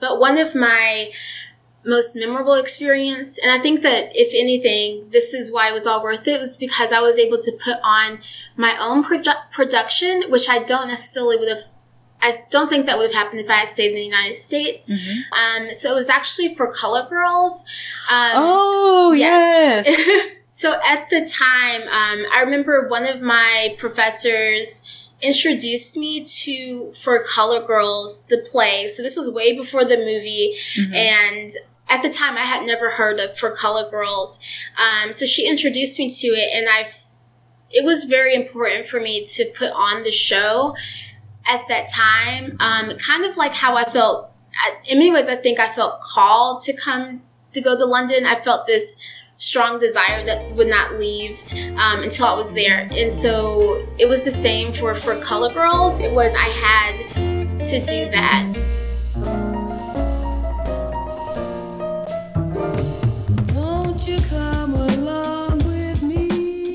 But one of my most memorable experience, and I think that if anything, this is why it was all worth it, was because I was able to put on my own produ- production, which I don't necessarily would have I don't think that would have happened if I had stayed in the United States. Mm-hmm. Um, so it was actually for Colored Girls. Um, oh, yes. yes. so at the time, um, I remember one of my professors introduced me to for Colored Girls the play. So this was way before the movie, mm-hmm. and at the time I had never heard of For Colored Girls. Um, so she introduced me to it, and I. It was very important for me to put on the show at that time, um, kind of like how I felt. In many ways, I think I felt called to come to go to London. I felt this strong desire that would not leave um, until I was there, and so it was the same for for Colored Girls. It was I had to do that.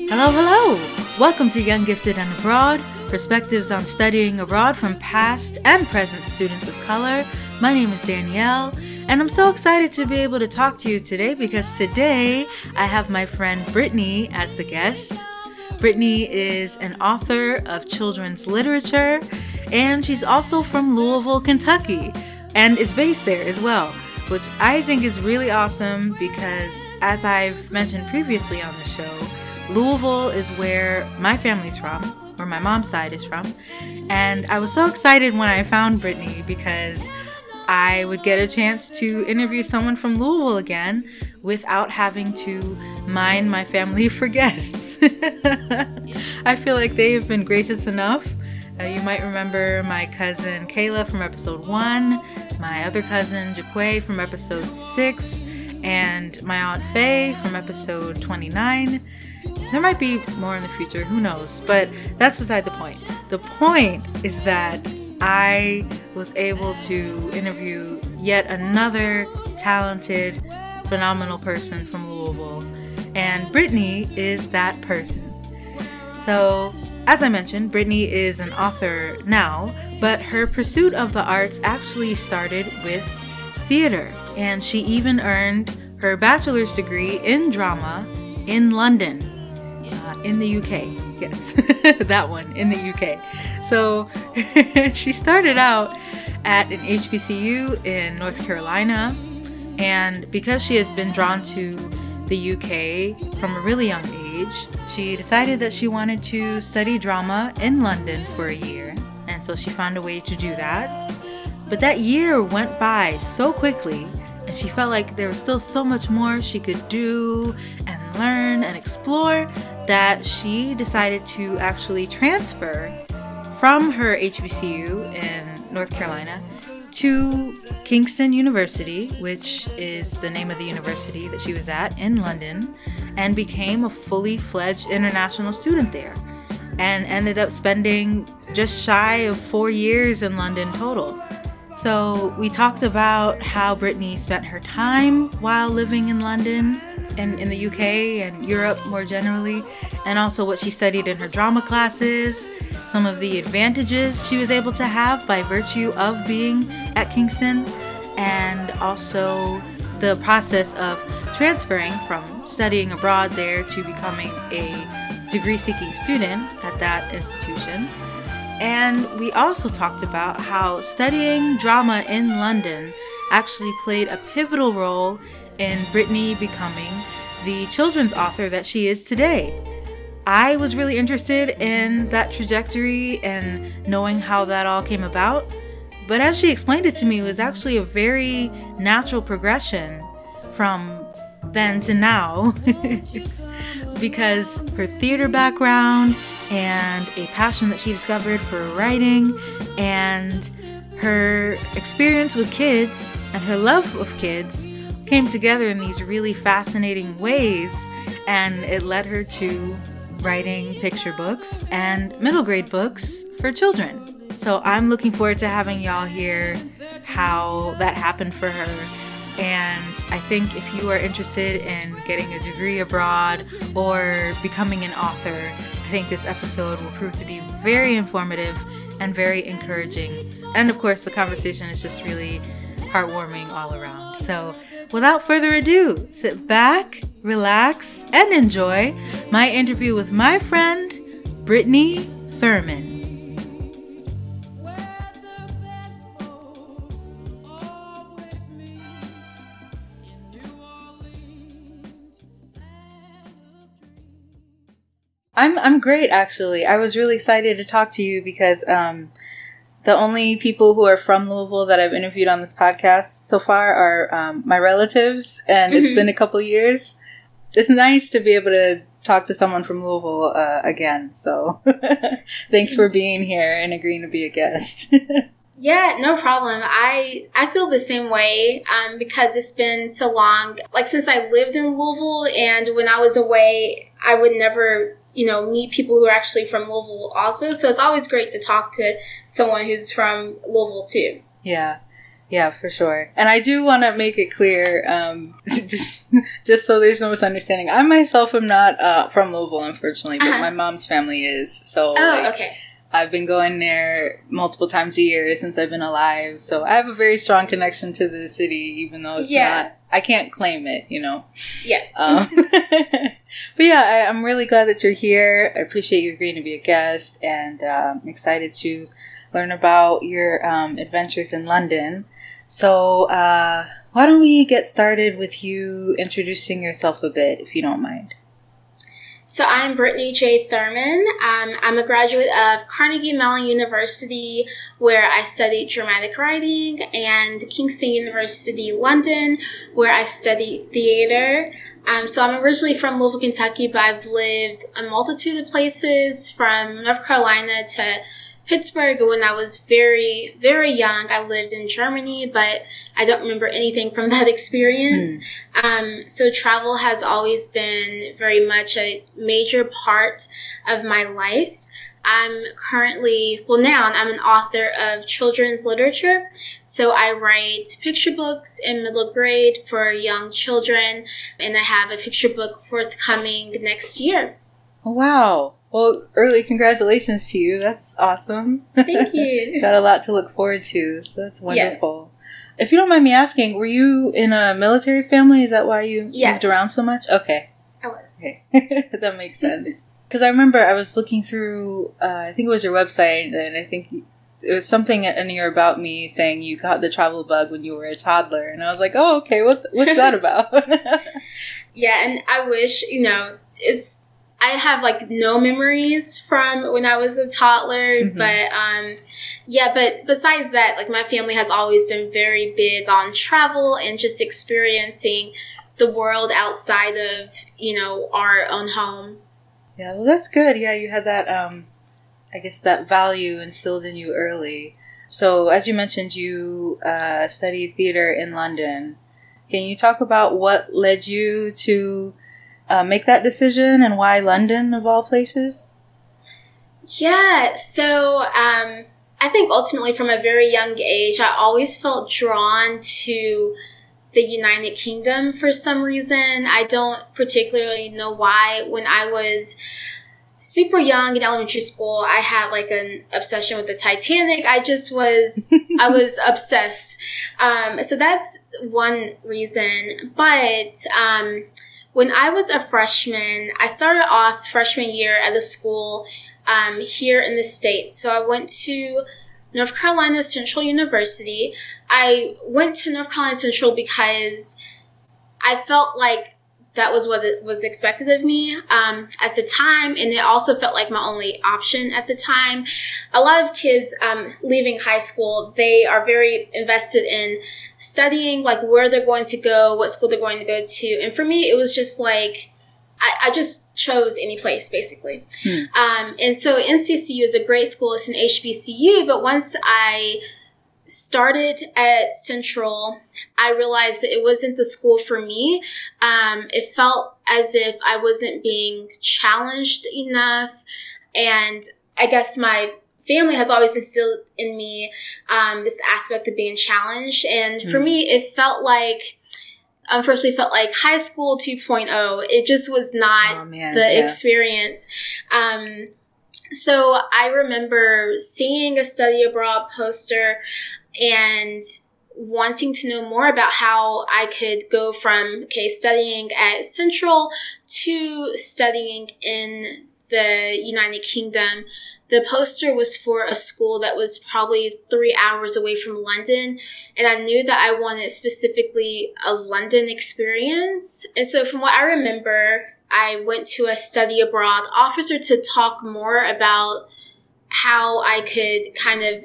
Hello, hello! Welcome to Young Gifted and Abroad perspectives on studying abroad from past and present students of color. My name is Danielle, and I'm so excited to be able to talk to you today because today I have my friend Brittany as the guest. Brittany is an author of children's literature, and she's also from Louisville, Kentucky, and is based there as well, which I think is really awesome because, as I've mentioned previously on the show, Louisville is where my family's from, where my mom's side is from. And I was so excited when I found Brittany because I would get a chance to interview someone from Louisville again without having to mind my family for guests. I feel like they have been gracious enough. Uh, you might remember my cousin Kayla from episode one, my other cousin Jaquay from episode six, and my aunt Faye from episode 29. There might be more in the future, who knows? But that's beside the point. The point is that I was able to interview yet another talented, phenomenal person from Louisville. And Brittany is that person. So, as I mentioned, Brittany is an author now, but her pursuit of the arts actually started with theater. And she even earned her bachelor's degree in drama in London uh, in the UK. Yes, that one in the UK. So she started out at an HBCU in North Carolina, and because she had been drawn to the UK from a really young age, she decided that she wanted to study drama in London for a year, and so she found a way to do that. But that year went by so quickly and she felt like there was still so much more she could do and learn and explore that she decided to actually transfer from her HBCU in North Carolina to Kingston University, which is the name of the university that she was at in London, and became a fully fledged international student there. And ended up spending just shy of four years in London total. So, we talked about how Brittany spent her time while living in London and in the UK and Europe more generally, and also what she studied in her drama classes, some of the advantages she was able to have by virtue of being at Kingston, and also the process of transferring from studying abroad there to becoming a degree seeking student at that institution. And we also talked about how studying drama in London actually played a pivotal role in Brittany becoming the children's author that she is today. I was really interested in that trajectory and knowing how that all came about. But as she explained it to me, it was actually a very natural progression from then to now because her theater background and a passion that she discovered for writing and her experience with kids and her love of kids came together in these really fascinating ways, and it led her to writing picture books and middle grade books for children. So I'm looking forward to having y'all hear how that happened for her. And I think if you are interested in getting a degree abroad or becoming an author, I think this episode will prove to be very informative and very encouraging. And of course, the conversation is just really heartwarming all around. So, without further ado, sit back, relax, and enjoy my interview with my friend, Brittany Thurman. I'm I'm great actually. I was really excited to talk to you because um, the only people who are from Louisville that I've interviewed on this podcast so far are um, my relatives, and mm-hmm. it's been a couple years. It's nice to be able to talk to someone from Louisville uh, again. So thanks for being here and agreeing to be a guest. Yeah, no problem. I I feel the same way um, because it's been so long. Like since I lived in Louisville, and when I was away, I would never you know, meet people who are actually from Louisville also. So it's always great to talk to someone who's from Louisville too. Yeah. Yeah, for sure. And I do want to make it clear, um, just just so there's no misunderstanding. I myself am not uh, from Louisville, unfortunately, but uh-huh. my mom's family is. So, oh, like, okay. I've been going there multiple times a year since I've been alive. So I have a very strong connection to the city, even though it's yeah. not, I can't claim it, you know? Yeah. Um, but yeah, I, am really glad that you're here. I appreciate you agreeing to be a guest and uh, I'm excited to learn about your um, adventures in London. So, uh, why don't we get started with you introducing yourself a bit, if you don't mind? So I'm Brittany J. Thurman. Um, I'm a graduate of Carnegie Mellon University, where I studied dramatic writing, and Kingston University London, where I studied theater. Um, so I'm originally from Louisville, Kentucky, but I've lived a multitude of places from North Carolina to Pittsburgh when I was very, very young. I lived in Germany, but I don't remember anything from that experience. Mm. Um, so travel has always been very much a major part of my life. I'm currently, well, now I'm an author of children's literature. So I write picture books in middle grade for young children, and I have a picture book forthcoming next year. Oh, wow. Well, early congratulations to you. That's awesome. Thank you. Got a lot to look forward to. So that's wonderful. Yes. If you don't mind me asking, were you in a military family? Is that why you yes. moved around so much? Okay. I was. Okay. that makes sense. Because I remember I was looking through, uh, I think it was your website, and I think it was something in your about me saying you got the travel bug when you were a toddler, and I was like, oh, okay, what what's that about? yeah, and I wish you know it's I have like no memories from when I was a toddler, mm-hmm. but um, yeah, but besides that, like my family has always been very big on travel and just experiencing the world outside of, you know, our own home. Yeah, well that's good. Yeah, you had that um I guess that value instilled in you early. So, as you mentioned, you uh, studied theater in London. Can you talk about what led you to uh, make that decision and why London of all places? Yeah, so um, I think ultimately from a very young age, I always felt drawn to the United Kingdom for some reason. I don't particularly know why. When I was super young in elementary school, I had like an obsession with the Titanic. I just was, I was obsessed. Um, so that's one reason. But, um, when I was a freshman, I started off freshman year at the school um, here in the States. So I went to North Carolina Central University. I went to North Carolina Central because I felt like that was what was expected of me um, at the time, and it also felt like my only option at the time. A lot of kids um, leaving high school, they are very invested in studying, like where they're going to go, what school they're going to go to, and for me, it was just like I, I just chose any place basically. Hmm. Um, and so NCCU is a great school; it's an HBCU, but once I started at Central, I realized that it wasn't the school for me. Um, it felt as if I wasn't being challenged enough. And I guess my family has always instilled in me um, this aspect of being challenged. And for mm. me, it felt like, unfortunately, felt like high school 2.0. It just was not oh, the yeah. experience. Um, so I remember seeing a study abroad poster and wanting to know more about how I could go from, okay, studying at Central to studying in the United Kingdom. The poster was for a school that was probably three hours away from London. And I knew that I wanted specifically a London experience. And so from what I remember, I went to a study abroad officer to talk more about how I could kind of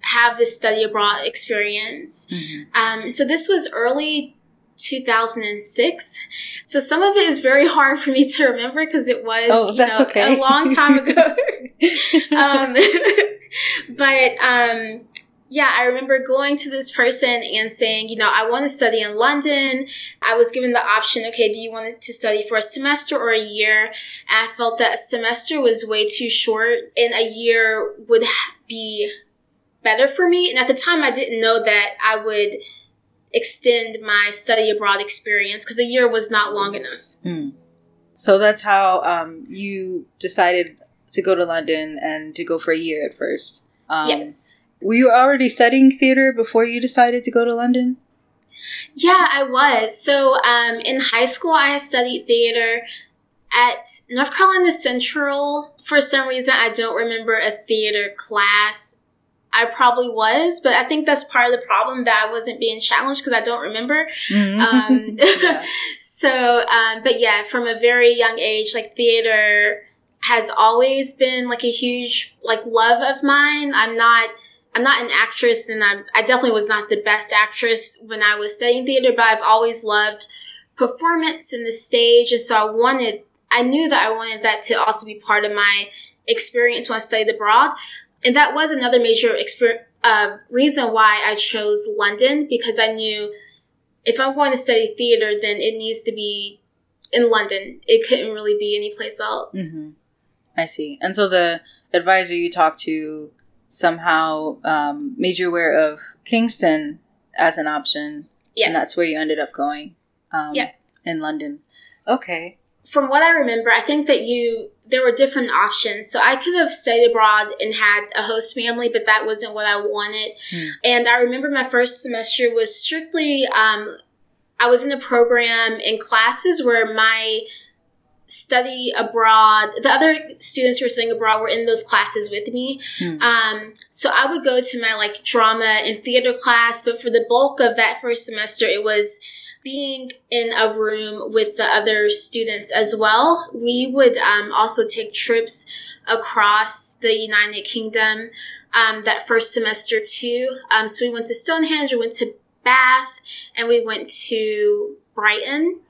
have this study abroad experience. Mm-hmm. Um, so this was early 2006. So some of it is very hard for me to remember because it was oh, you know, okay. a long time ago. um, but um, yeah, I remember going to this person and saying, you know, I want to study in London. I was given the option, okay, do you want to study for a semester or a year? And I felt that a semester was way too short and a year would be better for me. And at the time, I didn't know that I would extend my study abroad experience because a year was not long enough. Mm. So that's how um, you decided to go to London and to go for a year at first. Um, yes. Were you already studying theater before you decided to go to London? Yeah, I was. So um, in high school, I studied theater at North Carolina Central. For some reason, I don't remember a theater class I probably was, but I think that's part of the problem that I wasn't being challenged because I don't remember. Mm-hmm. Um, so, um, but yeah, from a very young age, like theater has always been like a huge like love of mine. I'm not. I'm not an actress and I'm, I definitely was not the best actress when I was studying theater, but I've always loved performance and the stage. And so I wanted, I knew that I wanted that to also be part of my experience when I studied abroad and that was another major exper- uh, reason why I chose London because I knew if I'm going to study theater, then it needs to be in London. It couldn't really be anyplace else. Mm-hmm. I see. And so the advisor you talked to somehow um, made you aware of Kingston as an option. Yes. And that's where you ended up going. Um, yeah. In London. Okay. From what I remember, I think that you there were different options. So I could have stayed abroad and had a host family, but that wasn't what I wanted. Hmm. And I remember my first semester was strictly, um, I was in a program in classes where my study abroad, the other students who were studying abroad were in those classes with me. Hmm. Um, so I would go to my like drama and theater class, but for the bulk of that first semester, it was being in a room with the other students as well, we would um, also take trips across the United Kingdom um, that first semester too. Um, so we went to Stonehenge, we went to Bath, and we went to Brighton.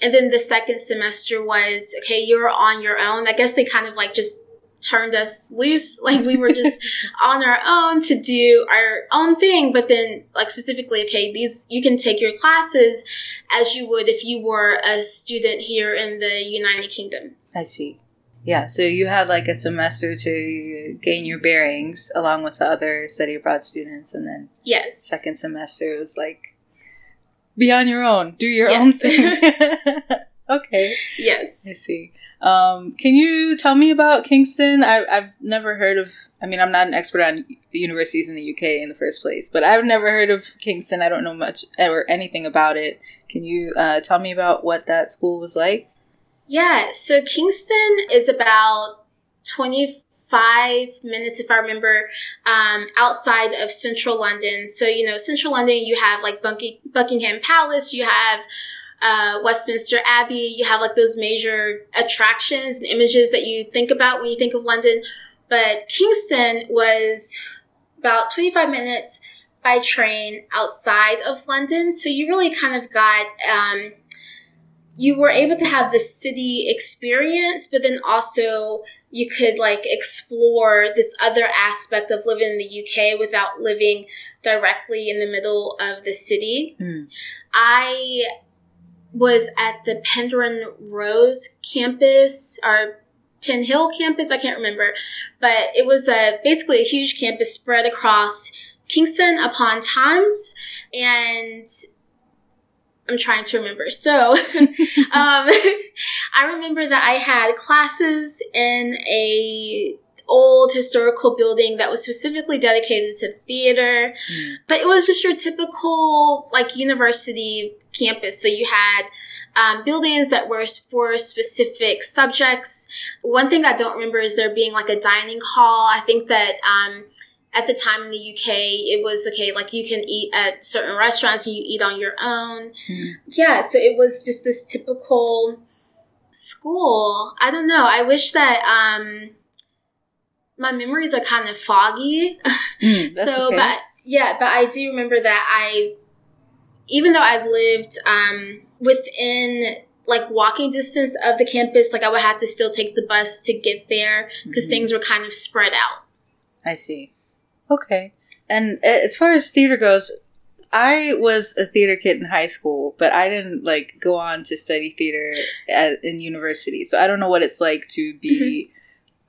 And then the second semester was okay, you're on your own. I guess they kind of like just turned us loose. Like we were just on our own to do our own thing. But then like specifically, okay, these, you can take your classes as you would if you were a student here in the United Kingdom. I see. Yeah, so you had like a semester to gain your bearings along with the other study abroad students, and then yes, second semester was like be on your own, do your yes. own thing. okay. Yes, I see. Um, can you tell me about Kingston? I, have never heard of. I mean, I'm not an expert on universities in the UK in the first place, but I've never heard of Kingston. I don't know much or anything about it. Can you uh, tell me about what that school was like? Yeah, so Kingston is about 25 minutes, if I remember, um, outside of central London. So, you know, central London, you have like Buckingham Palace, you have uh, Westminster Abbey. You have like those major attractions and images that you think about when you think of London. But Kingston was about 25 minutes by train outside of London. So you really kind of got, um, you were able to have the city experience, but then also you could like explore this other aspect of living in the UK without living directly in the middle of the city. Mm. I was at the Penrhyn Road campus or Penhill campus. I can't remember, but it was a basically a huge campus spread across Kingston upon Thames, and I'm trying to remember. So, um, I remember that I had classes in a old historical building that was specifically dedicated to theater. Mm. But it was just your typical like university campus. So you had um, buildings that were for specific subjects. One thing I don't remember is there being like a dining hall. I think that um, at the time in the UK, it was okay, like you can eat at certain restaurants and you eat on your own. Mm. Yeah, so it was just this typical school. I don't know. I wish that um my memories are kind of foggy. Mm, so, okay. but yeah, but I do remember that I, even though I've lived um within like walking distance of the campus, like I would have to still take the bus to get there because mm-hmm. things were kind of spread out. I see. Okay. And as far as theater goes, I was a theater kid in high school, but I didn't like go on to study theater at, in university. So I don't know what it's like to be mm-hmm.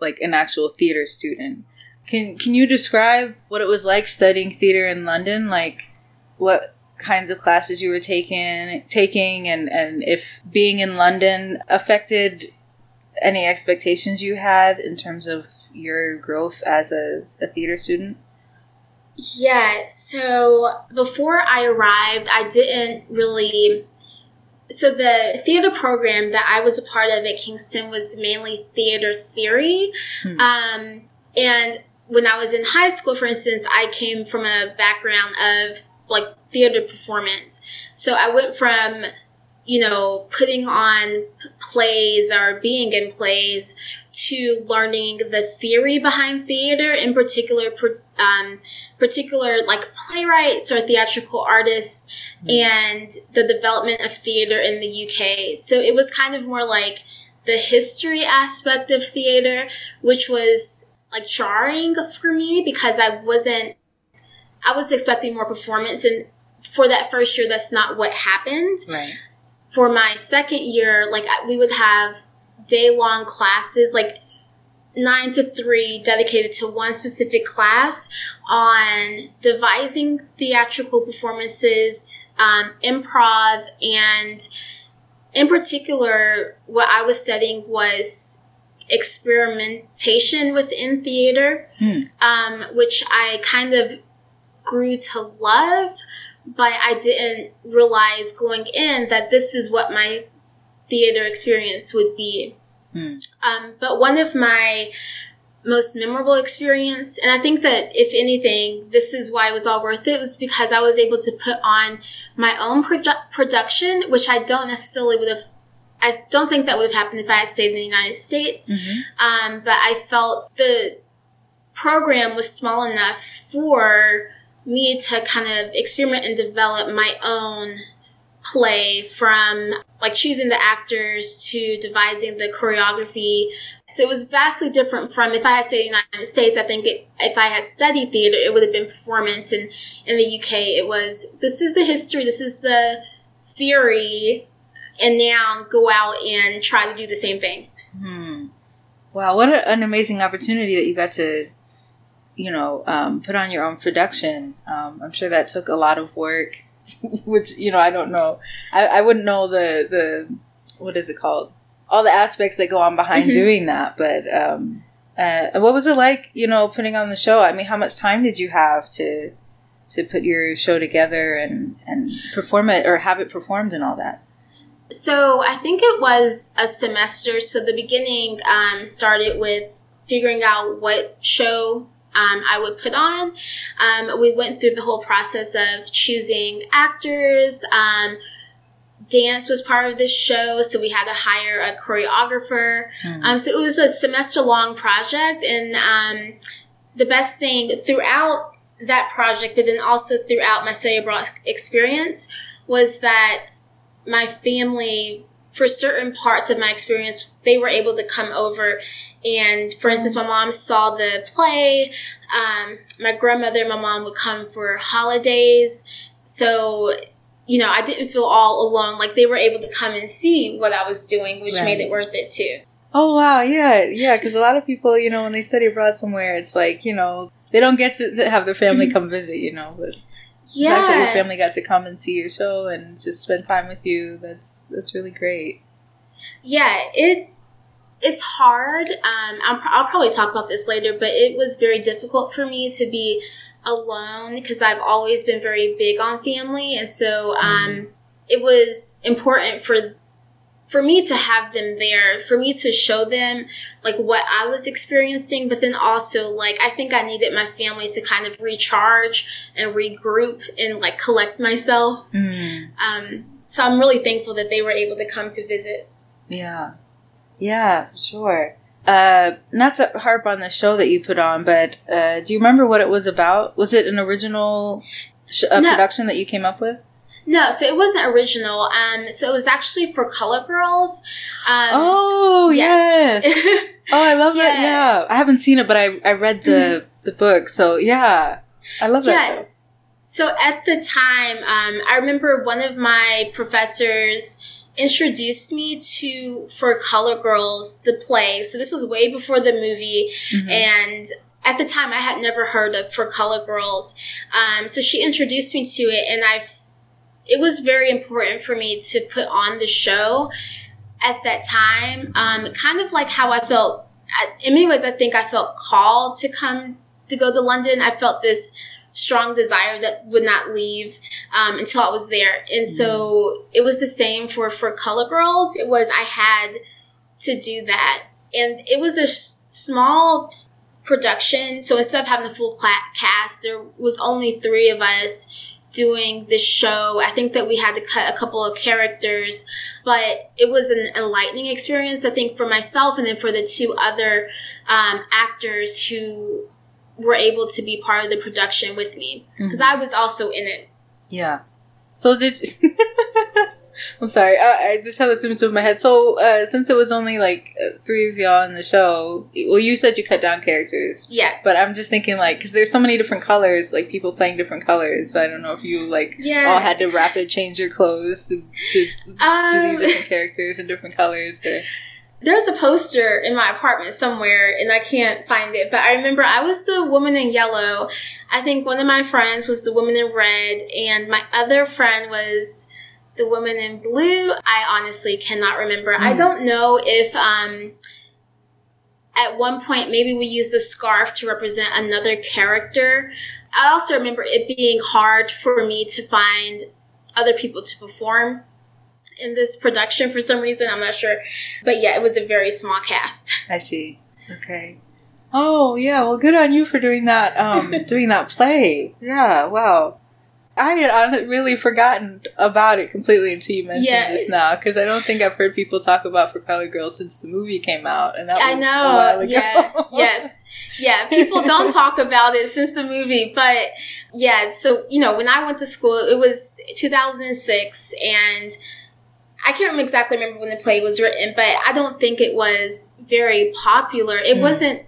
Like an actual theater student. Can can you describe what it was like studying theater in London? Like what kinds of classes you were taking taking and and if being in London affected any expectations you had in terms of your growth as a, a theater student? Yeah, so before I arrived, I didn't really. So the theater program that I was a part of at Kingston was mainly theater theory. Hmm. Um, and when I was in high school, for instance, I came from a background of like theater performance. So I went from, you know, putting on plays or being in plays to learning the theory behind theater, in particular, um, particular like playwrights or theatrical artists, mm-hmm. and the development of theater in the UK. So it was kind of more like the history aspect of theater, which was like jarring for me because I wasn't, I was expecting more performance, and for that first year, that's not what happened. Right. For my second year, like we would have day long classes, like nine to three dedicated to one specific class on devising theatrical performances, um, improv, and in particular, what I was studying was experimentation within theater, hmm. um, which I kind of grew to love, but I didn't realize going in that this is what my theater experience would be. Mm. Um, but one of my most memorable experience, and I think that if anything, this is why it was all worth it, was because I was able to put on my own produ- production, which I don't necessarily would have. I don't think that would have happened if I had stayed in the United States. Mm-hmm. Um, but I felt the program was small enough for me to kind of experiment and develop my own play from like choosing the actors to devising the choreography. So it was vastly different from if I had stayed in the United States. I think it, if I had studied theater, it would have been performance. And in the UK, it was this is the history, this is the theory, and now go out and try to do the same thing. Hmm. Wow, what an amazing opportunity that you got to, you know, um, put on your own production. Um, I'm sure that took a lot of work which you know I don't know. I, I wouldn't know the the what is it called? All the aspects that go on behind mm-hmm. doing that. But um, uh, what was it like? You know, putting on the show. I mean, how much time did you have to to put your show together and and perform it or have it performed and all that? So I think it was a semester. So the beginning um, started with figuring out what show um, I would put on. Um, we went through the whole process of choosing actors. Um, dance was part of this show, so we had to hire a choreographer. Mm. so it was a semester long project, and um, the best thing throughout that project, but then also throughout my study abroad experience, was that my family for certain parts of my experience, they were able to come over. And for instance, my mom saw the play. Um, my grandmother and my mom would come for holidays. So, you know, I didn't feel all alone. Like they were able to come and see what I was doing, which right. made it worth it too. Oh, wow. Yeah. Yeah. Because a lot of people, you know, when they study abroad somewhere, it's like, you know, they don't get to have their family come visit, you know, but yeah. the fact that your family got to come and see your show and just spend time with you that's that's really great yeah it it's hard. Um, I'll, I'll probably talk about this later, but it was very difficult for me to be alone because I've always been very big on family, and so um, mm. it was important for for me to have them there, for me to show them like what I was experiencing, but then also like I think I needed my family to kind of recharge and regroup and like collect myself. Mm. Um, so I'm really thankful that they were able to come to visit. Yeah. Yeah, sure. Uh, not to harp on the show that you put on, but uh, do you remember what it was about? Was it an original sh- uh, no. production that you came up with? No, so it wasn't original. Um, so it was actually for Colored Girls. Um, oh yes. yes. oh, I love yeah. that. Yeah, I haven't seen it, but I I read the mm-hmm. the book. So yeah, I love that yeah. show. So at the time, um, I remember one of my professors introduced me to for colored girls the play. So this was way before the movie. Mm-hmm. and at the time i had never heard of for colored girls. Um, so she introduced me to it and i it was very important for me to put on the show at that time. Um, kind of like how i felt in many ways i think i felt called to come to go to london. I felt this strong desire that would not leave um, until I was there. And so mm-hmm. it was the same for for Colored Girls. It was I had to do that, and it was a small production. So instead of having a full cast, there was only three of us doing this show. I think that we had to cut a couple of characters, but it was an enlightening experience, I think, for myself and then for the two other um, actors who were able to be part of the production with me because mm-hmm. I was also in it. Yeah. So did you- I'm sorry. I, I, just had this image of my head. So uh, since it was only like uh, three of y'all in the show, well, you said you cut down characters. Yeah. But I'm just thinking like because there's so many different colors, like people playing different colors. So I don't know if you like yeah. all had to rapid change your clothes to, to um, do these different characters in different colors. Or there's a poster in my apartment somewhere and I can't find it. But I remember I was the woman in yellow. I think one of my friends was the woman in red and my other friend was the woman in blue. I honestly cannot remember. Mm. I hmm. don't know if, um, at one point maybe we used a scarf to represent another character. I also remember it being hard for me to find other people to perform in this production for some reason. I'm not sure. But yeah, it was a very small cast. I see. Okay. Oh yeah, well good on you for doing that um doing that play. Yeah, wow. I had really forgotten about it completely until you mentioned yeah. just now because I don't think I've heard people talk about For Colored Girls since the movie came out, and that I know, yeah, yes, yeah. People don't talk about it since the movie, but yeah. So you know, when I went to school, it was 2006, and I can't exactly remember when the play was written, but I don't think it was very popular. It mm. wasn't,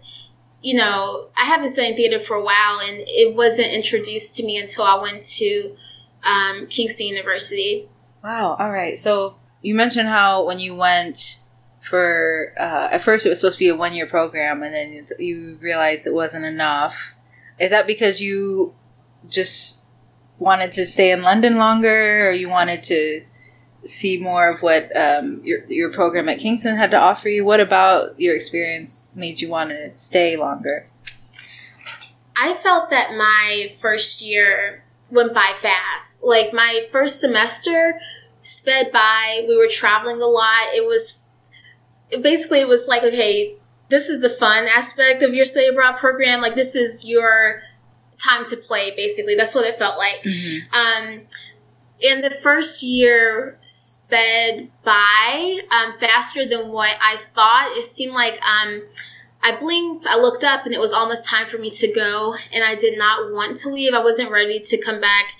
you know, I haven't studied theater for a while, and it wasn't introduced to me until I went to um, Kingston University. Wow. All right. So you mentioned how when you went for uh, at first it was supposed to be a one year program, and then you realized it wasn't enough. Is that because you just wanted to stay in London longer, or you wanted to see more of what um, your your program at Kingston had to offer you. What about your experience made you want to stay longer? I felt that my first year went by fast. Like my first semester sped by. We were traveling a lot. It was basically it was like okay, this is the fun aspect of your stay abroad program. Like this is your time to play. Basically, that's what it felt like. Mm-hmm. Um, and the first year sped by um, faster than what I thought. It seemed like um, I blinked, I looked up, and it was almost time for me to go. And I did not want to leave. I wasn't ready to come back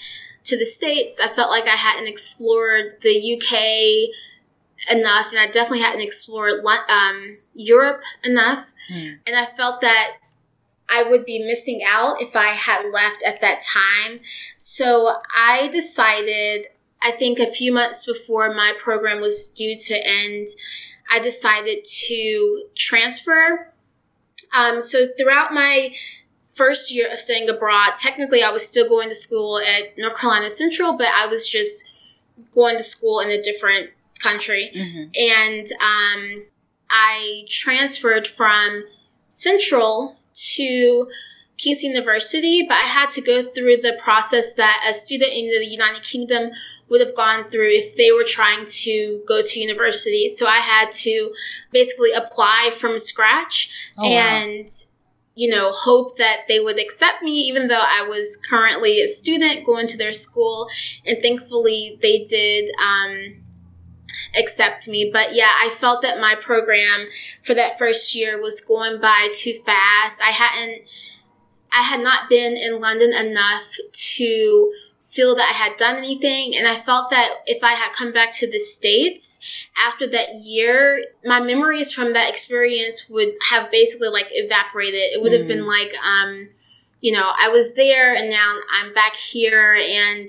to the States. I felt like I hadn't explored the UK enough, and I definitely hadn't explored um, Europe enough. Mm. And I felt that I would be missing out if I had left at that time. So I decided, I think a few months before my program was due to end, I decided to transfer. Um, so throughout my first year of studying abroad, technically I was still going to school at North Carolina Central, but I was just going to school in a different country. Mm-hmm. And um, I transferred from Central to King's University, but I had to go through the process that a student in the United Kingdom would have gone through if they were trying to go to university. So I had to basically apply from scratch oh, and, wow. you know, hope that they would accept me, even though I was currently a student going to their school. And thankfully they did, um, accept me. But yeah, I felt that my program for that first year was going by too fast. I hadn't, I had not been in London enough to feel that I had done anything. And I felt that if I had come back to the States after that year, my memories from that experience would have basically like evaporated. It would mm. have been mm. like, um, you know, I was there and now I'm back here and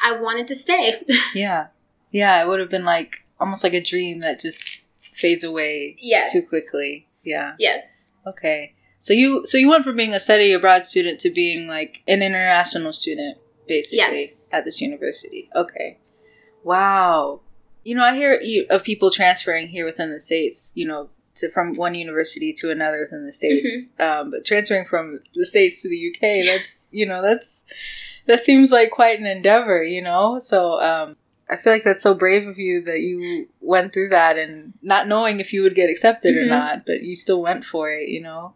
I wanted to stay. yeah. Yeah. It would have been like almost like a dream that just fades away yes. too quickly. Yeah. Yes. Okay. So you so you went from being a study abroad student to being like an international student, basically, yes. at this university. Okay. Wow. You know, I hear of people transferring here within the states. You know, to from one university to another within the states. Mm-hmm. Um, but transferring from the states to the UK, that's you know, that's that seems like quite an endeavor. You know, so um, I feel like that's so brave of you that you went through that and not knowing if you would get accepted mm-hmm. or not, but you still went for it. You know.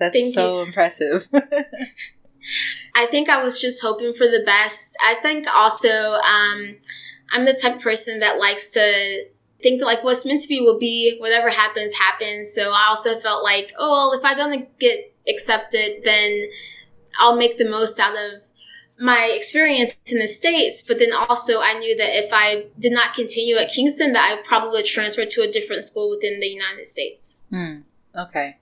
That's Thank so you. impressive. I think I was just hoping for the best. I think also um, I'm the type of person that likes to think like what's meant to be will be, whatever happens, happens. So I also felt like, oh, well, if I don't get accepted, then I'll make the most out of my experience in the States. But then also I knew that if I did not continue at Kingston, that I would probably transfer to a different school within the United States. Hmm. Okay.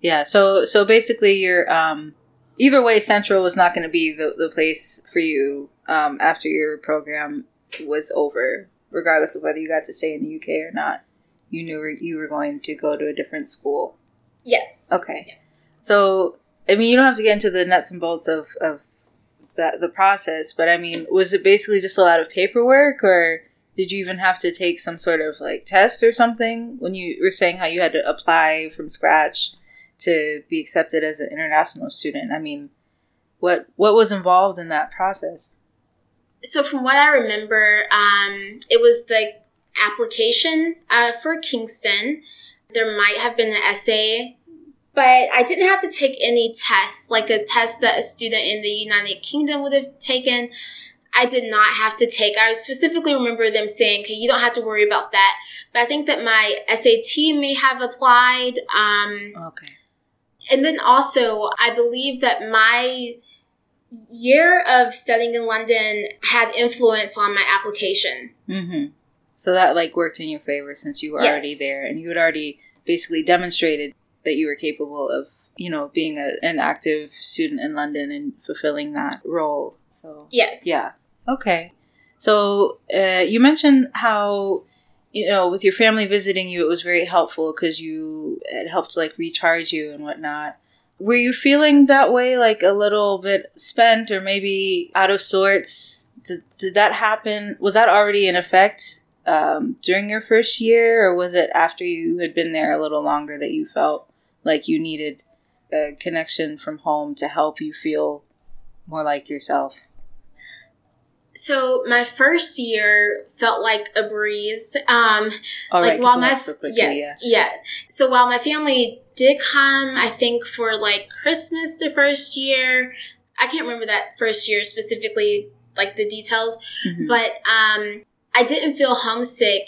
Yeah. So so basically, you're um, either way. Central was not going to be the, the place for you um, after your program was over, regardless of whether you got to stay in the UK or not. You knew you were going to go to a different school. Yes. Okay. Yeah. So I mean, you don't have to get into the nuts and bolts of of that the process, but I mean, was it basically just a lot of paperwork or? did you even have to take some sort of like test or something when you were saying how you had to apply from scratch to be accepted as an international student. I mean, what what was involved in that process? So from what I remember, um, it was the application uh, for Kingston. There might have been an essay, but I didn't have to take any tests, like a test that a student in the United Kingdom would have taken. I did not have to take. I specifically remember them saying, "Okay, you don't have to worry about that." But I think that my SAT may have applied. Um, okay and then also, I believe that my year of studying in London had influence on my application. Mm-hmm. So that like worked in your favor since you were yes. already there and you had already basically demonstrated that you were capable of, you know, being a, an active student in London and fulfilling that role. So yes, yeah, okay. So uh, you mentioned how you know, with your family visiting you, it was very helpful because you it helped like recharge you and whatnot. Were you feeling that way, like a little bit spent or maybe out of sorts? Did, did that happen? Was that already in effect um, during your first year, or was it after you had been there a little longer that you felt like you needed a connection from home to help you feel more like yourself? so my first year felt like a breeze. Um, All like right, while my so quickly, yes, yeah. yeah. So while my family did come, I think for like Christmas the first year, I can't remember that first year specifically, like the details, mm-hmm. but um, I didn't feel homesick.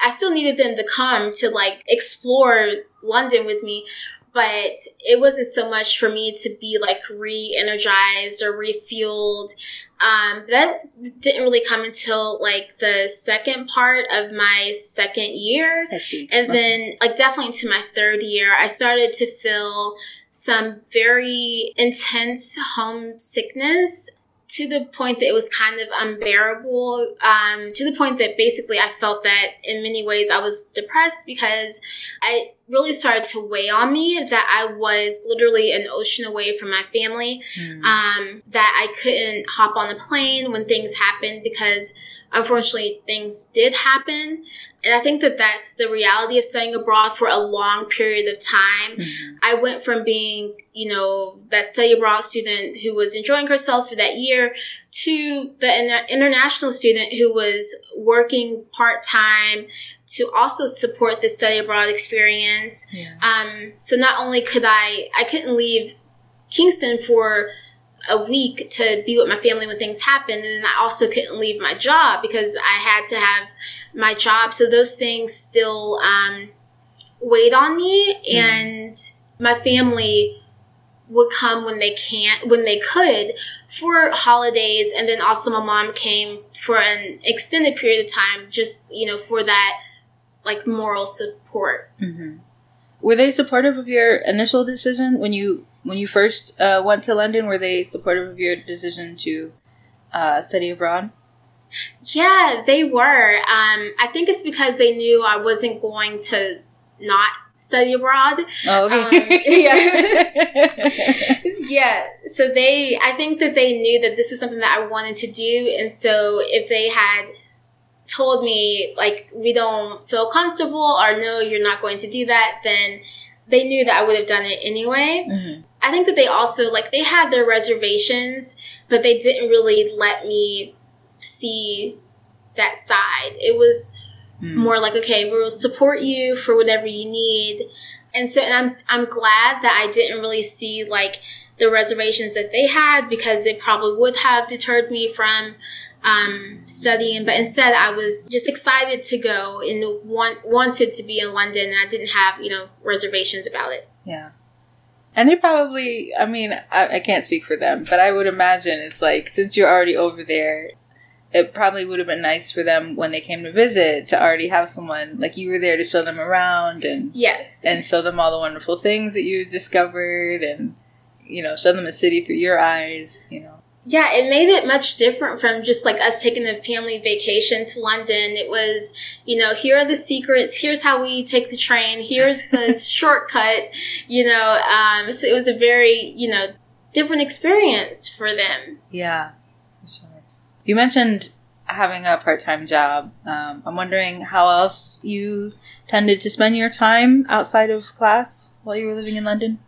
I still needed them to come to like explore London with me, but it wasn't so much for me to be like re-energized or refueled um, that didn't really come until like the second part of my second year. And okay. then like definitely into my third year, I started to feel some very intense homesickness to the point that it was kind of unbearable. Um, to the point that basically I felt that in many ways I was depressed because I really started to weigh on me that I was literally an ocean away from my family, mm. um, that I couldn't hop on a plane when things happened because unfortunately things did happen. And I think that that's the reality of studying abroad for a long period of time. Mm-hmm. I went from being, you know, that study abroad student who was enjoying herself for that year to the international student who was working part time to also support the study abroad experience. Yeah. Um, so not only could I, I couldn't leave Kingston for a week to be with my family when things happened. And then I also couldn't leave my job because I had to have my job. So those things still um, weighed on me. Mm. And my family would come when they can't, when they could for holidays. And then also my mom came for an extended period of time, just, you know, for that like moral support. Mm-hmm. Were they supportive of your initial decision when you when you first uh, went to London, were they supportive of your decision to uh, study abroad? Yeah, they were. Um, I think it's because they knew I wasn't going to not study abroad. Oh, okay. Um, yeah. yeah. So they, I think that they knew that this was something that I wanted to do. And so if they had told me, like, we don't feel comfortable or no, you're not going to do that, then they knew that I would have done it anyway. Mm-hmm. I think that they also like they had their reservations, but they didn't really let me see that side. It was mm. more like, okay, we'll support you for whatever you need. And so and I'm I'm glad that I didn't really see like the reservations that they had because it probably would have deterred me from um, studying. But instead, I was just excited to go and want wanted to be in London. And I didn't have you know reservations about it. Yeah. And they probably, I mean, I, I can't speak for them, but I would imagine it's like, since you're already over there, it probably would have been nice for them when they came to visit to already have someone like you were there to show them around and yes and show them all the wonderful things that you discovered and you know show them the city through your eyes you know yeah, it made it much different from just like us taking a family vacation to London. It was, you know, here are the secrets. Here's how we take the train. Here's the shortcut, you know. Um, so it was a very, you know, different experience for them. Yeah. Sure. You mentioned having a part time job. Um, I'm wondering how else you tended to spend your time outside of class while you were living in London?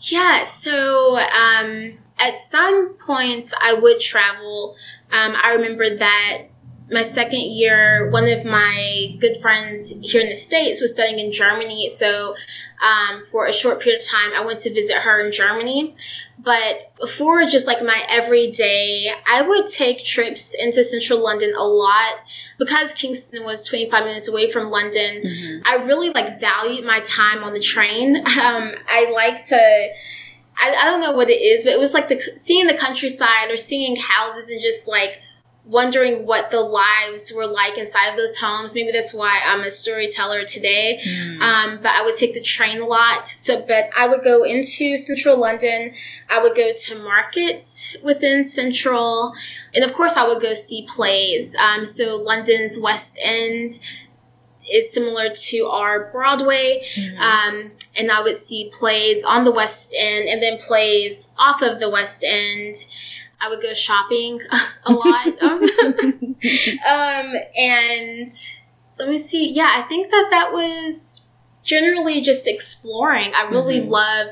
Yeah, so um, at some points I would travel. Um, I remember that my second year, one of my good friends here in the States was studying in Germany. So, um, for a short period of time, I went to visit her in Germany. But for just like my everyday, I would take trips into central London a lot because Kingston was 25 minutes away from London. Mm-hmm. I really like valued my time on the train. Um, I like to, I, I don't know what it is, but it was like the seeing the countryside or seeing houses and just like wondering what the lives were like inside of those homes. Maybe that's why I'm a storyteller today. Mm. Um, but I would take the train a lot. So, but I would go into central London. I would go to markets within central. And of course, I would go see plays. Um, so London's West End is similar to our Broadway. Mm-hmm. Um, and I would see plays on the West End and then plays off of the West End. I would go shopping a lot. um, and let me see. Yeah, I think that that was generally just exploring. I really mm-hmm. love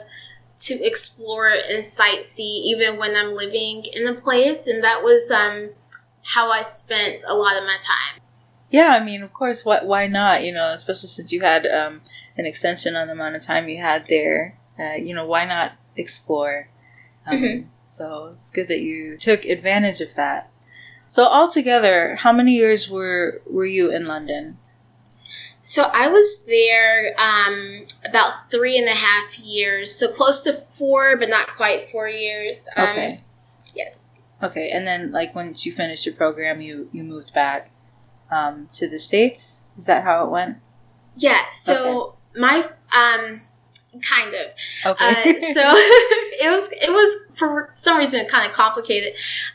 to explore and sightsee even when I'm living in a place. And that was um, how I spent a lot of my time. Yeah, I mean, of course, why, why not? You know, especially since you had um, an extension on the amount of time you had there. Uh, you know, why not explore? Um, mm-hmm. So it's good that you took advantage of that. So altogether, how many years were were you in London? So I was there um, about three and a half years, so close to four, but not quite four years. Um, okay. Yes. Okay, and then like once you finished your program, you you moved back um, to the states. Is that how it went? Yeah. So okay. my um, kind of. Okay. Uh, so it was it was for some reason kind of complicated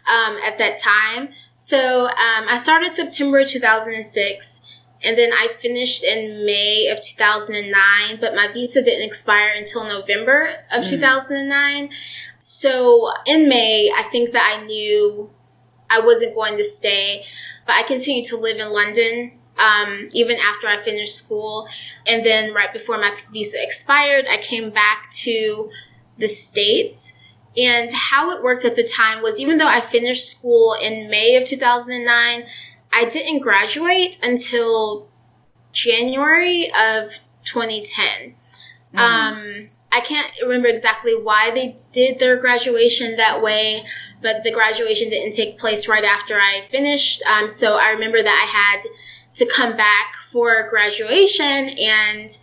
um, at that time. So um, I started September 2006. And then I finished in May of 2009, but my visa didn't expire until November of mm. 2009. So in May, I think that I knew I wasn't going to stay, but I continued to live in London um, even after I finished school. And then right before my visa expired, I came back to the States. And how it worked at the time was even though I finished school in May of 2009, I didn't graduate until January of 2010. Mm. Um, I can't remember exactly why they did their graduation that way, but the graduation didn't take place right after I finished. Um, so I remember that I had to come back for graduation and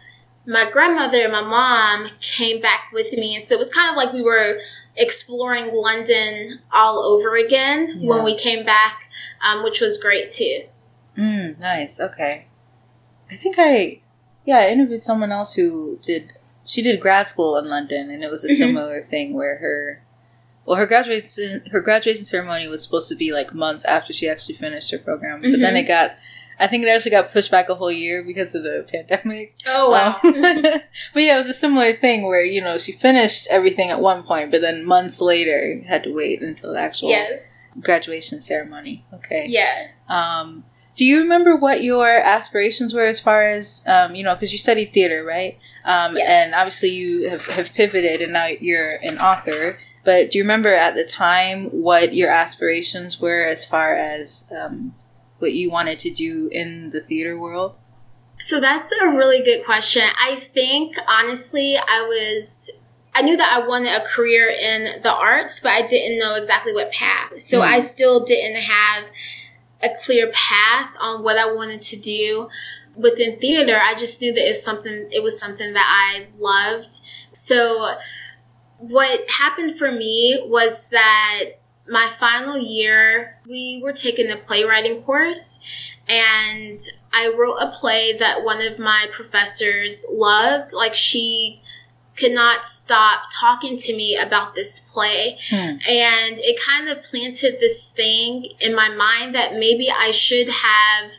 my grandmother and my mom came back with me. And so it was kind of like we were exploring London all over again yeah. when we came back, um, which was great too. Mm, nice. Okay. I think I, yeah, I interviewed someone else who did, she did grad school in London and it was a mm-hmm. similar thing where her, well, her graduation, her graduation ceremony was supposed to be like months after she actually finished her program, but mm-hmm. then it got I think it actually got pushed back a whole year because of the pandemic. Oh wow! Um, but yeah, it was a similar thing where you know she finished everything at one point, but then months later had to wait until the actual yes graduation ceremony. Okay. Yeah. Um, do you remember what your aspirations were as far as um, you know because you studied theater right um, yes. and obviously you have, have pivoted and now you're an author but do you remember at the time what your aspirations were as far as um, what you wanted to do in the theater world? So that's a really good question. I think honestly, I was I knew that I wanted a career in the arts, but I didn't know exactly what path. So mm. I still didn't have a clear path on what I wanted to do within theater. I just knew that it was something it was something that I loved. So what happened for me was that my final year, we were taking a playwriting course, and I wrote a play that one of my professors loved. Like, she could not stop talking to me about this play. Hmm. And it kind of planted this thing in my mind that maybe I should have,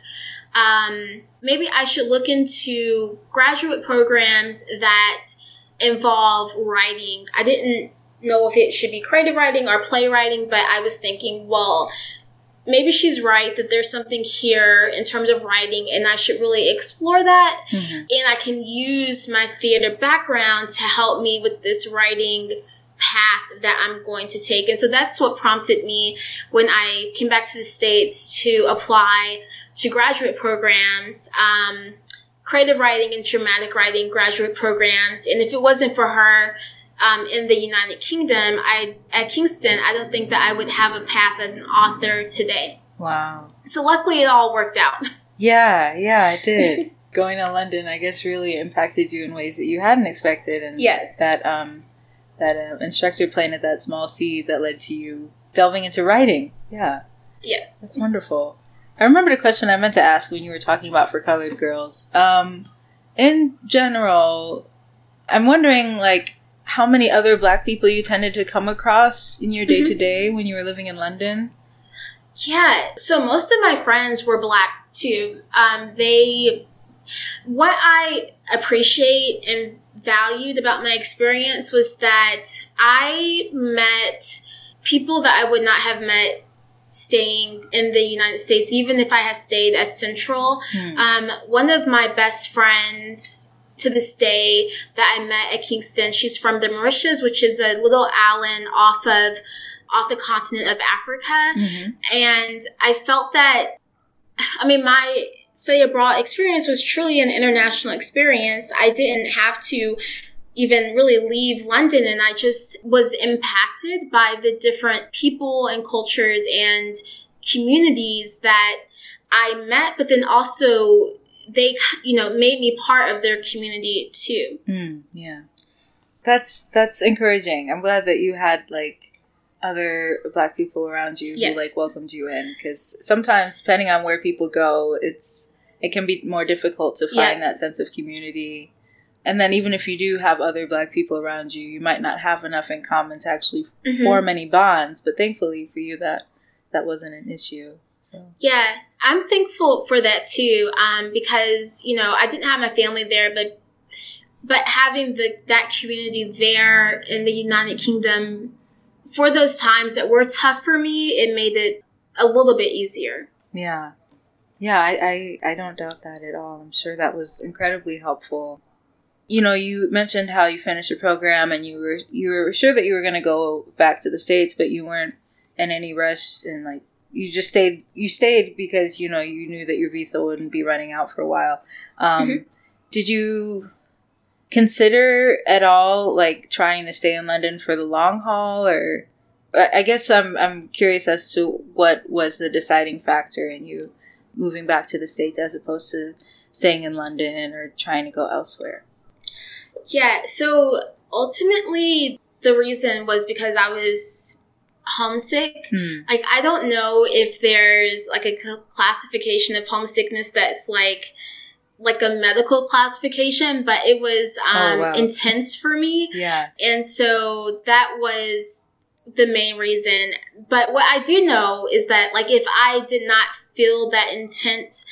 um, maybe I should look into graduate programs that involve writing. I didn't know if it should be creative writing or playwriting, but I was thinking, well, maybe she's right that there's something here in terms of writing and I should really explore that. Mm-hmm. And I can use my theater background to help me with this writing path that I'm going to take. And so that's what prompted me when I came back to the States to apply to graduate programs. Um, creative writing and dramatic writing graduate programs. And if it wasn't for her um, in the United Kingdom, I at Kingston, I don't think that I would have a path as an author today. Wow. So luckily, it all worked out. Yeah, yeah, it did. Going to London, I guess, really impacted you in ways that you hadn't expected, and yes, that um, that uh, instructor planted that small seed that led to you delving into writing. Yeah. Yes. That's wonderful. I remember the question I meant to ask when you were talking about for colored girls. Um, in general, I'm wondering, like, how many other black people you tended to come across in your day to day when you were living in London? Yeah, so most of my friends were black too. Um, they, what I appreciate and valued about my experience was that I met people that I would not have met staying in the United States, even if I had stayed at Central. Hmm. Um, one of my best friends to this day that I met at Kingston. She's from the Mauritius, which is a little island off of off the continent of Africa. Mm-hmm. And I felt that I mean my study abroad experience was truly an international experience. I didn't have to even really leave London and I just was impacted by the different people and cultures and communities that I met, but then also they you know made me part of their community too. Mm, yeah, that's that's encouraging. I'm glad that you had like other black people around you yes. who like welcomed you in because sometimes depending on where people go, it's it can be more difficult to find yeah. that sense of community. And then even if you do have other black people around you, you might not have enough in common to actually mm-hmm. form any bonds. But thankfully for you, that that wasn't an issue. So Yeah, I'm thankful for that too, um, because you know I didn't have my family there, but but having the that community there in the United Kingdom for those times that were tough for me, it made it a little bit easier. yeah, yeah, I, I I don't doubt that at all. I'm sure that was incredibly helpful. You know, you mentioned how you finished your program and you were you were sure that you were going to go back to the states, but you weren't in any rush and like you just stayed you stayed because you know you knew that your visa wouldn't be running out for a while. Um, Mhm. Did you consider at all like trying to stay in London for the long haul or I I guess I'm I'm curious as to what was the deciding factor in you moving back to the states as opposed to staying in London or trying to go elsewhere. Yeah, so ultimately the reason was because I was homesick. Hmm. Like I don't know if there's like a classification of homesickness that's like like a medical classification, but it was um, Oh, wow. intense for me. Yeah. And so that was the main reason. But what I do know is that, like, if I did not feel that intense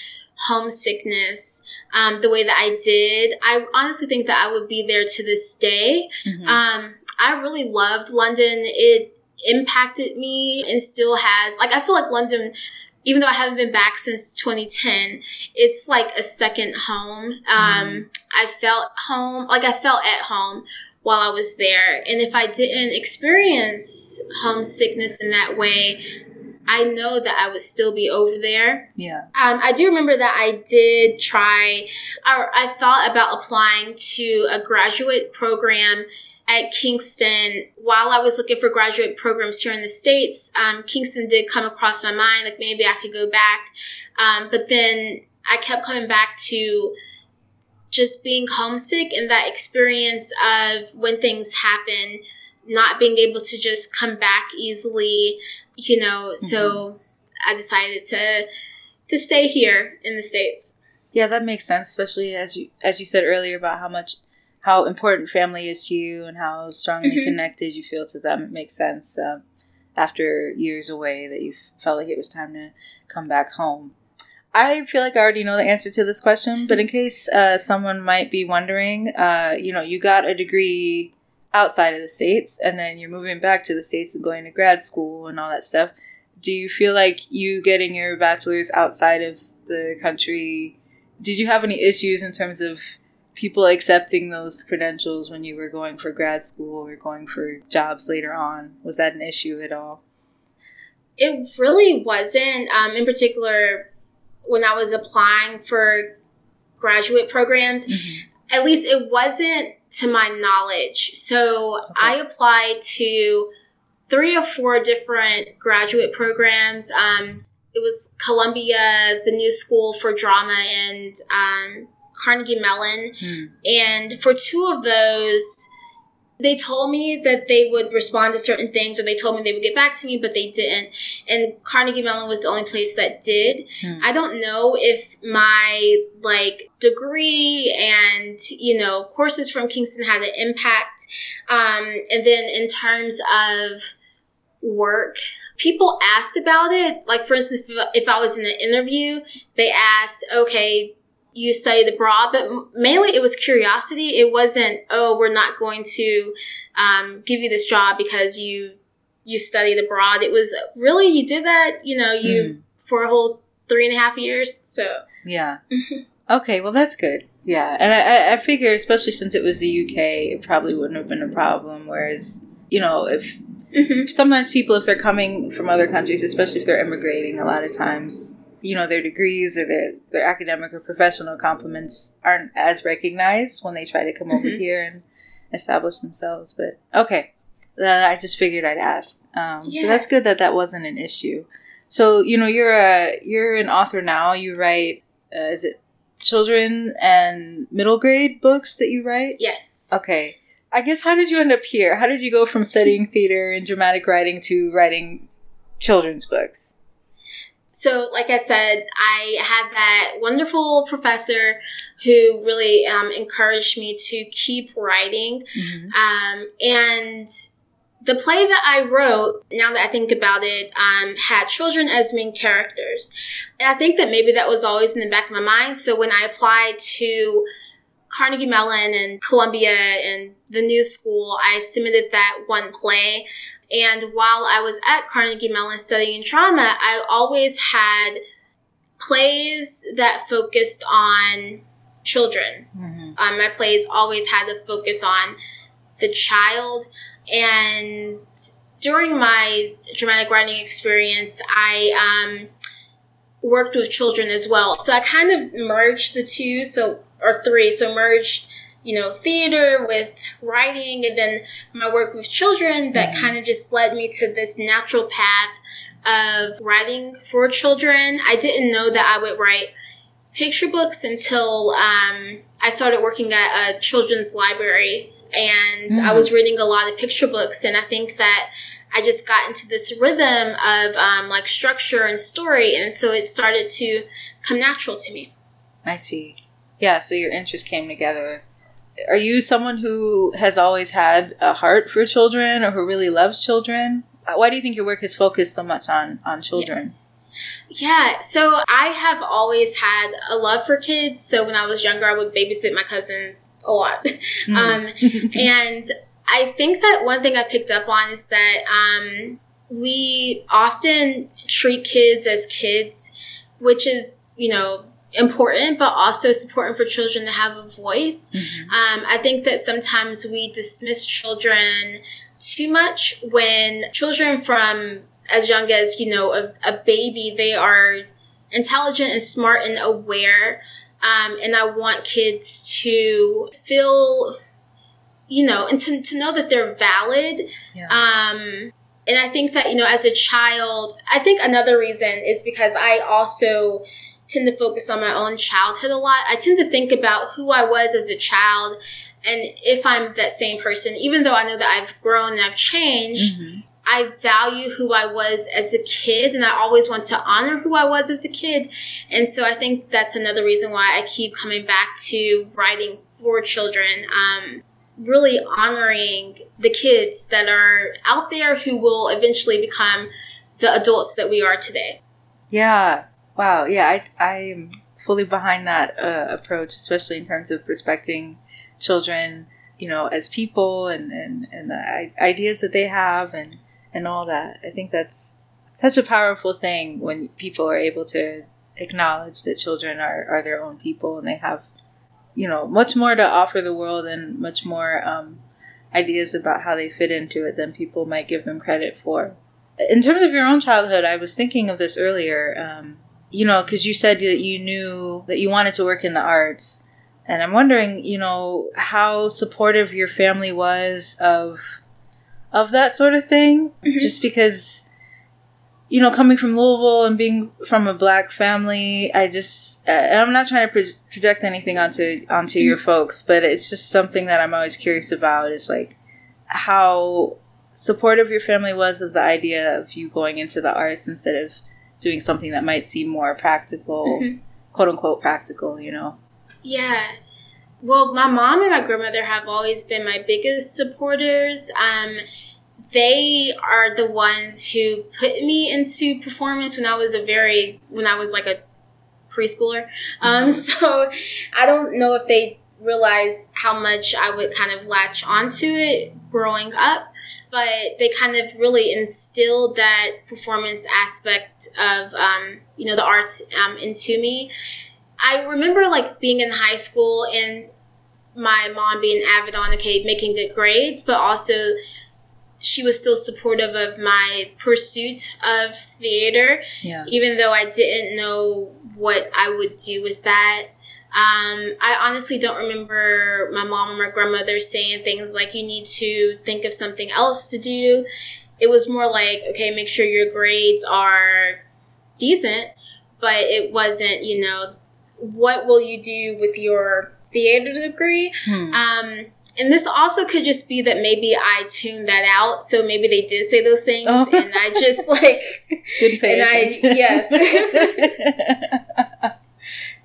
homesickness um, the way that I did, I honestly think that I would be there to this day. Mhm. Um, I really loved London. It impacted me and still has. Like, I feel like London, even though I haven't been back since 2010, it's like a second home. Um, I felt home, like I felt at home while I was there. And if I didn't experience homesickness in that way, I know that I would still be over there. yeah. Um, I do remember that I did try, or I thought about applying to a graduate program at Kingston while I was looking for graduate programs here in the States. Um, Kingston did come across my mind, like maybe I could go back. Um, but then I kept coming back to just being homesick and that experience of when things happen, not being able to just come back easily, you know. So I decided to to stay here in the states. Yeah, that makes sense, especially as you as you said earlier about how much how important family is to you and how strongly Mhm. connected you feel to them. It makes sense um, after years away that you felt like it was time to come back home. I feel like I already know the answer to this question, but in case uh, someone might be wondering, uh, you know, you got a degree outside of the states, and then you're moving back to the states and going to grad school and all that stuff. Do you feel like you getting your bachelor's outside of the country? Did you have any issues in terms of people accepting those credentials when you were going for grad school or going for jobs later on? Was that an issue at all? It really wasn't. Um, in particular, when I was applying for graduate programs, at least it wasn't to my knowledge. So I applied to three or four different graduate programs. Um, it was Columbia, the New School for Drama, and um, Carnegie Mellon. Hmm. And for two of those, they told me that they would respond to certain things, or they told me they would get back to me, but they didn't. And Carnegie Mellon was the only place that did. Hmm. I don't know if my like degree and you know courses from Kingston had an impact. Um, and then in terms of work, people asked about it. Like for instance, if I was in an interview, they asked, "Okay, you studied abroad," but mainly it was curiosity. It wasn't, "Oh, we're not going to um, give you this job because you you studied abroad." It was really you did that, you know, you for a whole three and a half years. So Yeah. okay, well that's good. Yeah, and I, I- figure, especially since it was the UK, it probably wouldn't have been a problem. Whereas, you know, if mhm. sometimes people, if they're coming from other countries, especially if they're immigrating, a lot of times, you know, their degrees or their their academic or professional compliments aren't as recognized when they try to come over Mhm. here and establish themselves. But okay, uh, I just figured I'd ask. Um, Yeah. That's good that that wasn't an issue. So you know, you're a you're an author now. You write. Uh, is it children and middle grade books that you write? yes. Okay. I guess how did you end up here? How did you go from studying theater and dramatic writing to writing children's books? So, like I said, I had that wonderful professor who really um, encouraged me to keep writing. Um, and the play that I wrote, now that I think about it, um, had children as main characters. And I think that maybe that was always in the back of my mind. So when I applied to Carnegie Mellon and Columbia and the New School, I submitted that one play. And while I was at Carnegie Mellon studying trauma, I always had plays that focused on children. Mm-hmm. Um, my plays always had the focus on the child. And during my dramatic writing experience, I um, worked with children as well. So I kind of merged the two, so or three. So merged, you know, theater with writing, and then my work with children. That mm-hmm. kind of just led me to this natural path of writing for children. I didn't know that I would write picture books until um, I started working at a children's library and mm. I was reading a lot of picture books, and I think that I just got into this rhythm of um, like structure and story, and so it started to come natural to me. I see. Yeah, so your interests came together. Are you someone who has always had a heart for children, or who really loves children? Why do you think your work has focused so much on on children? Yeah. Yeah, so I have always had a love for kids. So when I was younger, I would babysit my cousins a lot. Mm. Um, and I think that one thing I picked up on is that um, we often treat kids as kids, which is, you know, important, but also it's important for children to have a voice. Mm-hmm. Um, I think that sometimes we dismiss children too much when children from as young as, you know, a, a baby, they are intelligent and smart and aware. Um, and I want kids to feel, you know, and to, to know that they're valid. Yeah. Um, and I think that, you know, as a child, I think another reason is because I also tend to focus on my own childhood a lot. I tend to think about who I was as a child and if I'm that same person, even though I know that I've grown and I've changed, mm-hmm. I value who I was as a kid and I always want to honor who I was as a kid. And so I think that's another reason why I keep coming back to writing for children. Um, really honoring the kids that are out there who will eventually become the adults that we are today. Yeah. Wow. Yeah. I, I'm fully behind that uh, approach, especially in terms of respecting children, you know, as people and, and, and the ideas that they have and, and all that. I think that's such a powerful thing when people are able to acknowledge that children are, are their own people and they have, you know, much more to offer the world and much more um, ideas about how they fit into it than people might give them credit for. In terms of your own childhood, I was thinking of this earlier. Um, you know, because you said that you knew that you wanted to work in the arts. And I'm wondering, you know, how supportive your family was of of that sort of thing. Mm-hmm. Just because, you know, coming from Louisville and being from a black family, I just, uh, I'm not trying to pro- project anything onto onto mm-hmm. your folks, but it's just something that I'm always curious about. Is like how supportive your family was of the idea of you going into the arts instead of doing something that might seem more practical, mm-hmm. quote unquote practical, you know? Yeah. Well, my mom and my grandmother have always been my biggest supporters. Um, they are the ones who put me into performance when I was a very when I was like a preschooler. Um, mm-hmm. so I don't know if they realized how much I would kind of latch onto it growing up, but they kind of really instilled that performance aspect of um, you know the arts um, into me. I remember like being in high school and my mom being avid on okay making good grades, but also she was still supportive of my pursuit of theater, yeah. even though I didn't know what I would do with that. Um, I honestly don't remember my mom or my grandmother saying things like, you need to think of something else to do. It was more like, okay, make sure your grades are decent, but it wasn't, you know, what will you do with your theater degree? Hmm. Um, and this also could just be that maybe I tuned that out. So maybe they did say those things oh. and I just like didn't pay and attention. I, yes.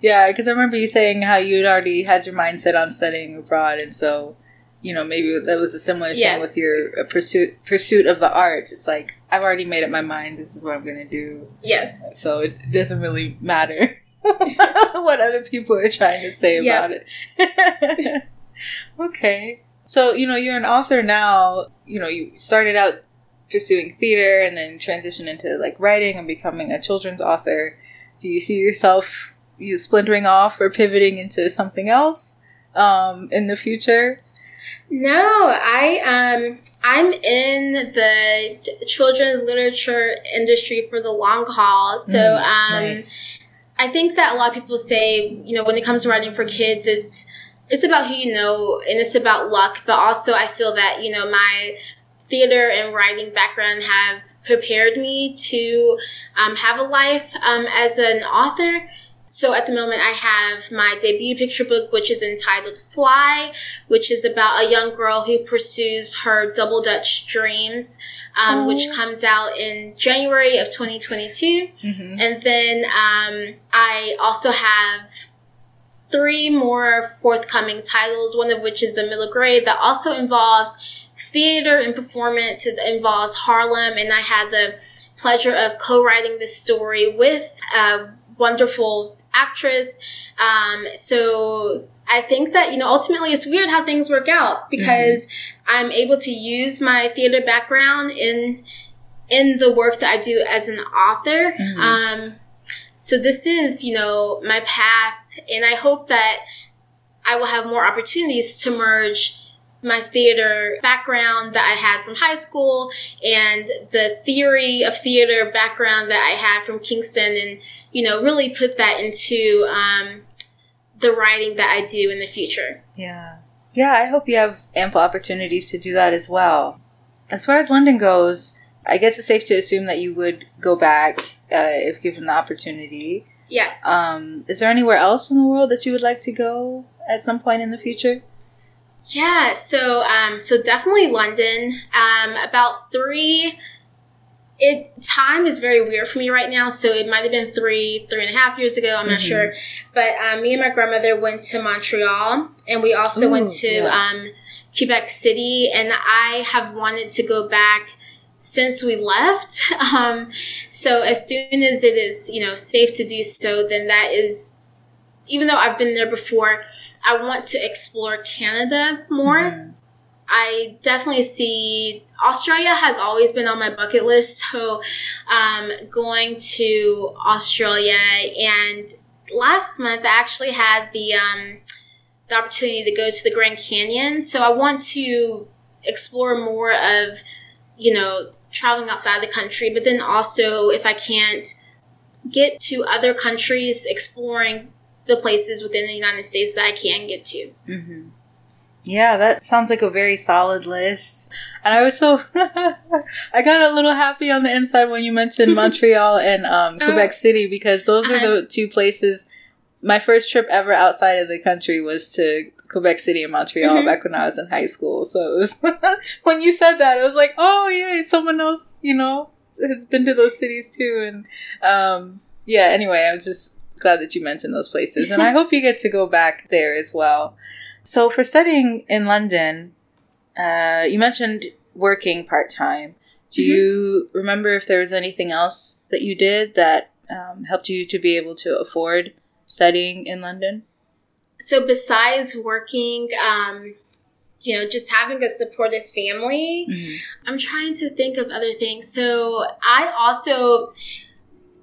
yeah, because I remember you saying how you'd already had your mindset on studying abroad, and so you know, maybe that was a similar yes. thing with your uh, pursuit pursuit of the arts. It's like I've already made up my mind. This is what I'm going to do. Yes. So it doesn't really matter what other people are trying to say yep. about it. okay. So, you know, you're an author now. You know, you started out pursuing theater and then transitioned into like writing and becoming a children's author. Do you see yourself you splintering off or pivoting into something else um, in the future? No, I um I'm in the children's literature industry for the long haul. So mm, um nice. I think that a lot of people say, you know, when it comes to writing for kids, it's it's about who you know and it's about luck, but also I feel that, you know, my theater and writing background have prepared me to um, have a life um, as an author. So at the moment, I have my debut picture book, which is entitled Fly, which is about a young girl who pursues her double Dutch dreams, um, oh. which comes out in January of 2022. Mm-hmm. And then um, I also have three more forthcoming titles, one of which is a middle grade that also involves theater and performance. It involves Harlem, and I had the pleasure of co-writing this story with a wonderful actress. Um, so I think that, you know, ultimately it's weird how things work out because mm-hmm. I'm able to use my theater background in in the work that I do as an author. Mm-hmm. Um, so this is, you know, my path and I hope that I will have more opportunities to merge my theater background that I had from high school and the theory of theater background that I had from Kingston and, you know, really put that into um, the writing that I do in the future. Yeah. Yeah, I hope you have ample opportunities to do that as well. As far as London goes, I guess it's safe to assume that you would go back uh, if given the opportunity. Yeah. Um, is there anywhere else in the world that you would like to go at some point in the future? Yeah, so um, so definitely London. Um, about three. It time is very weird for me right now, so it might have been three, three and a half years ago. I'm mm-hmm. not sure, but um, me and my grandmother went to Montreal, and we also Ooh, went to yeah. um, Quebec City, and I have wanted to go back since we left. Um, so as soon as it is, you know, safe to do so, then that is, even though I've been there before, I want to explore Canada more. Mm-hmm. I definitely see Australia has always been on my bucket list. So, um, going to Australia and last month I actually had the, um, the opportunity to go to the Grand Canyon. So I want to explore more of, you know, traveling outside the country, but then also if I can't get to other countries, exploring the places within the United States that I can get to. Mm-hmm. Yeah, that sounds like a very solid list. And I was so, I got a little happy on the inside when you mentioned Montreal and um, oh. Quebec City because those are the two places. My first trip ever outside of the country was to Quebec City and Montreal mm-hmm. back when I was in high school. So it was, when you said that, it was like, oh yeah, someone else, you know, has been to those cities too. And, um, yeah, anyway, I was just glad that you mentioned those places. And I hope you get to go back there as well. So for studying in London, uh, you mentioned working part time. Do mm-hmm. you remember if there was anything else that you did that um, helped you to be able to afford studying in London? So besides working, um, you know, just having a supportive family, mm-hmm. I'm trying to think of other things. So I also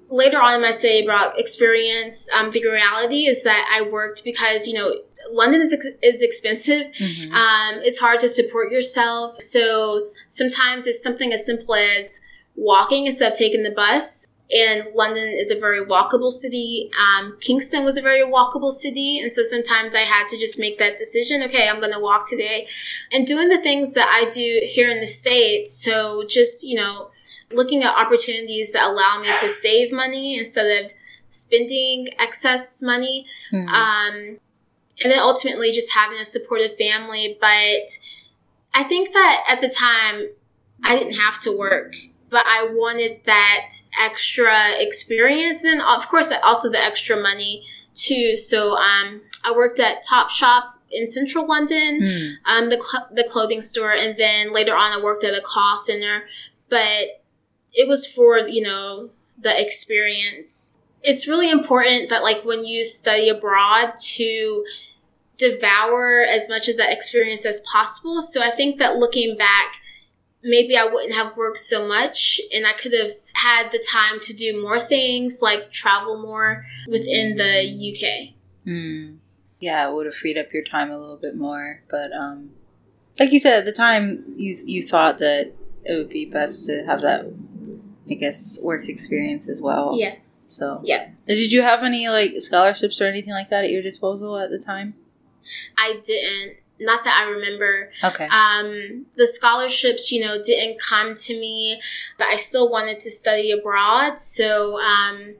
later on in my study abroad experience, um, the reality is that I worked because, you know, London is, ex- is expensive. Mm-hmm. Um, it's hard to support yourself. So sometimes it's something as simple as walking instead of taking the bus. And London is a very walkable city. Um, Kingston was a very walkable city. And so sometimes I had to just make that decision. Okay, I'm going to walk today and doing the things that I do here in the States. So just, you know, looking at opportunities that allow me to save money instead of spending excess money. Mm-hmm. Um, and then ultimately just having a supportive family. But I think that at the time, I didn't have to work, but I wanted that extra experience. And then, of course, also the extra money too. So um, I worked at Topshop in central London, Mm. um, the, cl- the clothing store. And then later on, I worked at a call center. But it was for, you know, the experience. It's really important that, like, when you study abroad, to devour as much of that experience as possible. So I think that looking back, maybe I wouldn't have worked so much and I could have had the time to do more things like travel more within the UK. Mm. Yeah, it would have freed up your time a little bit more. But um, like you said, at the time, you you thought that it would be best to have that, I guess, work experience as well. Yes. So Yeah. Did you have any like scholarships or anything like that at your disposal at the time? I didn't. Not that I remember. Okay. Um, the scholarships, you know, didn't come to me, but I still wanted to study abroad. So, um,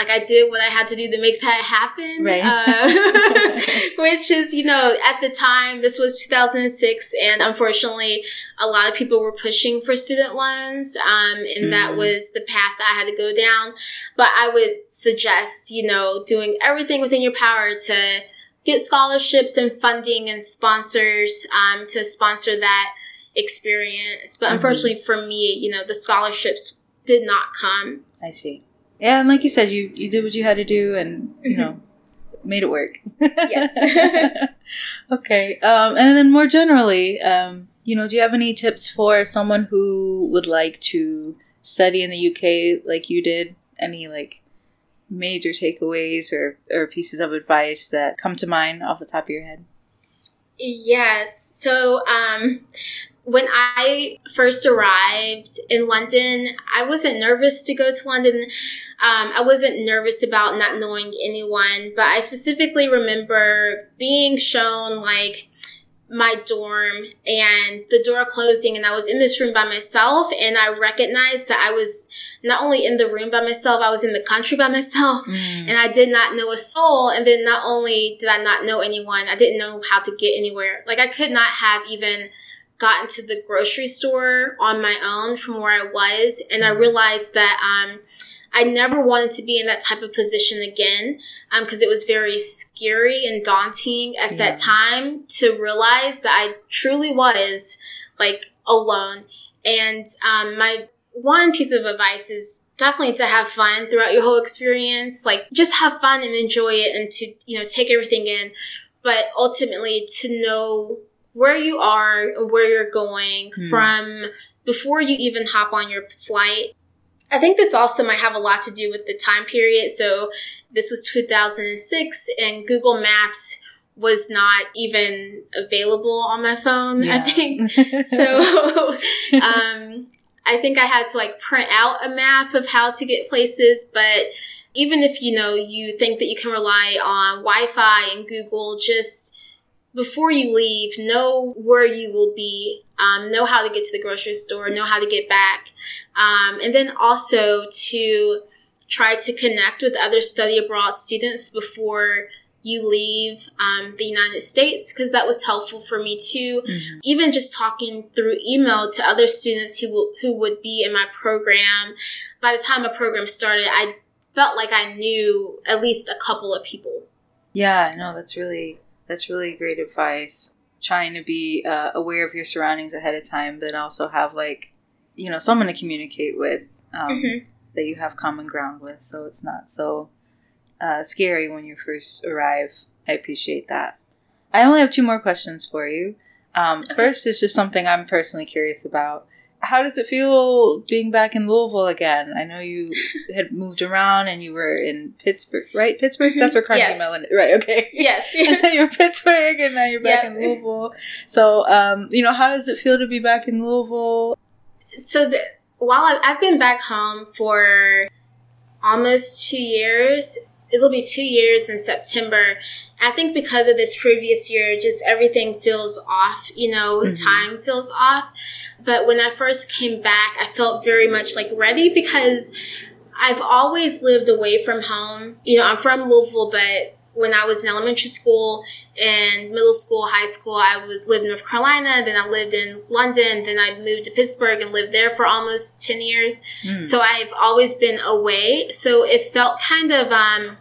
like I did what I had to do to make that happen. Right. Uh, which is, you know, at the time, this was 2006, and unfortunately, a lot of people were pushing for student loans, um, and that Mhm. was the path that I had to go down. But I would suggest, you know, doing everything within your power to get scholarships and funding and sponsors um, to sponsor that experience. But Mhm. unfortunately for me, you know, the scholarships did not come. I see. Yeah, and like you said, you you did what you had to do, and you Mm-hmm. know, made it work. Yes. okay. Um, and then more generally, um, you know, do you have any tips for someone who would like to study in the UK like you did? Any like major takeaways or or pieces of advice that come to mind off the top of your head? Yes. So, um, when I first arrived in London, I wasn't nervous to go to London. Um, I wasn't nervous about not knowing anyone, but I specifically remember being shown like my dorm and the door closing and I was in this room by myself and I recognized that I was not only in the room by myself, I was in the country by myself and I did not know a soul. And then not only did I not know anyone, I didn't know how to get anywhere. Like I could not have even gotten to the grocery store on my own from where I was. And I realized that, um, I never wanted to be in that type of position again because it was very scary and daunting at Yeah. that time to realize that I truly was like alone. And um, my one piece of advice is definitely to have fun throughout your whole experience. Like just have fun and enjoy it and to, you know, take everything in. But ultimately to know where you are and where you're going Hmm. from before you even hop on your flight. I think this also might have a lot to do with the time period. So this was 2006 and Google Maps was not even available on my phone, I think. So, um, I think I had to like print out a map of how to get places, but even if you know you think that you can rely on Wi-Fi and Google, just before you leave, know where you will be, um, know how to get to the grocery store, know how to get back, um, and then also to try to connect with other study abroad students before you leave um, the United States because that was helpful for me too. Mhm. Even just talking through email to other students who will, who would be in my program. By the time a program started, I felt like I knew at least a couple of people. Yeah, no, that's really that's really great advice. Trying to be uh, aware of your surroundings ahead of time, but also have like you know someone to communicate with um, Mhm. that you have common ground with, so it's not so uh, scary when you first arrive. I appreciate that. I only have two more questions for you. Um, First is just something I'm personally curious about. How does it feel being back in Louisville again? I know you had moved around and you were in Pittsburgh, right? Pittsburgh? That's where Carnegie Yes. Mellon is. Right, okay. Yes. you're in Pittsburgh, and now you're back Yep. in Louisville. So, um, you know, how does it feel to be back in Louisville? so the, while I've, I've been back home for almost two years, it'll be two years in September. I think because of this previous year, just everything feels off, you know, Mhm. time feels off. But when I first came back, I felt very much like ready because I've always lived away from home. You know, I'm from Louisville, but when I was in elementary school and middle school, high school, I would live in North Carolina. Then I lived in London. Then I moved to Pittsburgh and lived there for almost 10 years. Mm. So I've always been away. So it felt kind of um,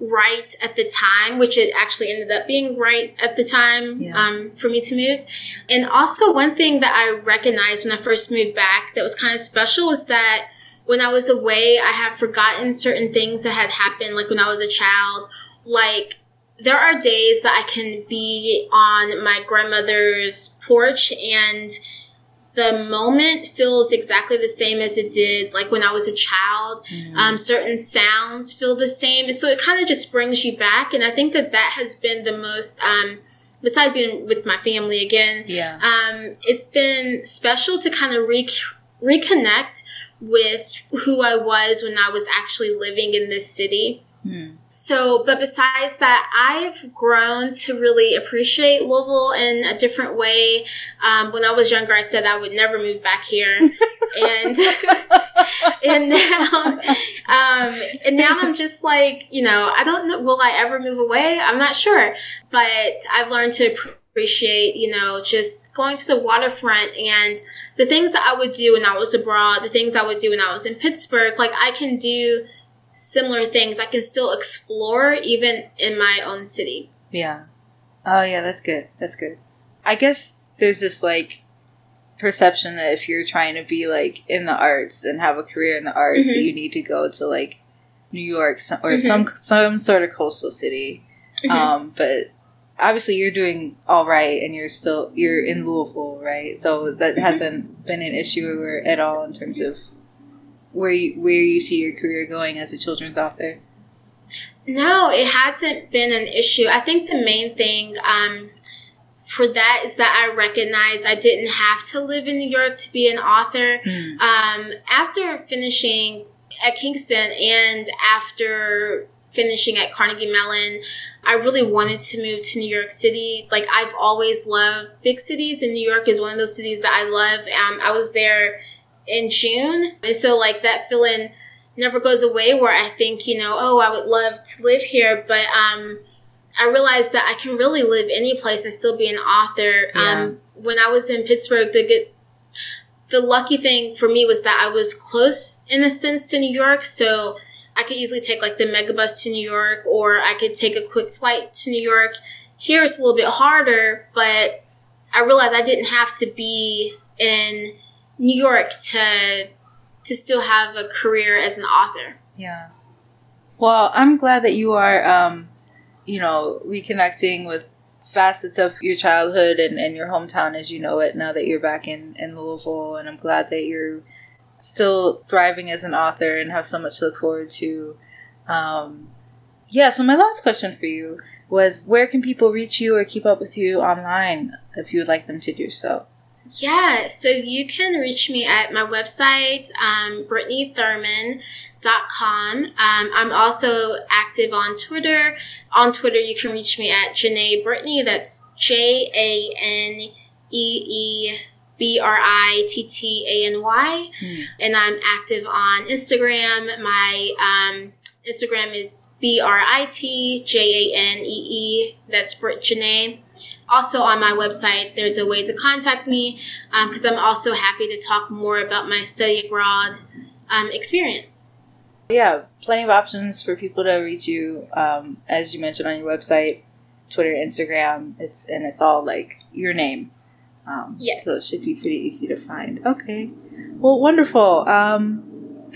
right at the time, which it actually ended up being right at the time yeah. um, for me to move. And also, one thing that I recognized when I first moved back that was kind of special was that when I was away, I had forgotten certain things that had happened, like when I was a child. Like, there are days that I can be on my grandmother's porch and the moment feels exactly the same as it did like when I was a child. Mm-hmm. Um, certain sounds feel the same. so it kind of just brings you back. And I think that that has been the most, um, besides being with my family again, yeah. um, it's been special to kind of re- reconnect with who I was when I was actually living in this city. Mm. So, but besides that, I've grown to really appreciate Louisville in a different way. Um, when I was younger, I said I would never move back here, and and now, um, and now I'm just like, you know, I don't know, will I ever move away? I'm not sure, but I've learned to appreciate, you know, just going to the waterfront and the things that I would do when I was abroad, the things I would do when I was in Pittsburgh. Like I can do similar things I can still explore even in my own city. Yeah. Oh yeah, that's good. That's good. I guess there's this like perception that if you're trying to be like in the arts and have a career in the arts, mm-hmm. you need to go to like New York or mm-hmm. some some sort of coastal city. Mm-hmm. Um, but obviously you're doing all right and you're still you're in Louisville, right? So that mm-hmm. hasn't been an issue at all in terms of where you, where you see your career going as a children's author? No, it hasn't been an issue. I think the main thing um, for that is that I recognize I didn't have to live in New York to be an author. Mm. Um, after finishing at Kingston and after finishing at Carnegie Mellon, I really wanted to move to New York City. Like I've always loved big cities, and New York is one of those cities that I love. Um, I was there in June. And so like that feeling never goes away where I think, you know, oh, I would love to live here, but um I realized that I can really live any place and still be an author. Yeah. Um when I was in Pittsburgh, the good the lucky thing for me was that I was close in a sense to New York, so I could easily take like the megabus to New York or I could take a quick flight to New York. Here it's a little bit harder, but I realized I didn't have to be in New York to to still have a career as an author. Yeah. Well, I'm glad that you are, um, you know, reconnecting with facets of your childhood and, and your hometown as you know it now that you're back in, in Louisville. And I'm glad that you're still thriving as an author and have so much to look forward to. Um, yeah, so my last question for you was where can people reach you or keep up with you online if you would like them to do so? Yeah, so you can reach me at my website, um, BrittanyThurman.com. Um, I'm also active on Twitter. On Twitter, you can reach me at Janee Brittany. That's J A N E E B R I T T A N Y. Hmm. And I'm active on Instagram. My um, Instagram is B R I T J A N E E. That's Brit Janee also on my website, there's a way to contact me because um, I'm also happy to talk more about my study abroad um, experience. Yeah, plenty of options for people to reach you. Um, as you mentioned on your website, Twitter, Instagram. It's and it's all like your name. Um, yes. So it should be pretty easy to find. Okay. Well, wonderful. Um,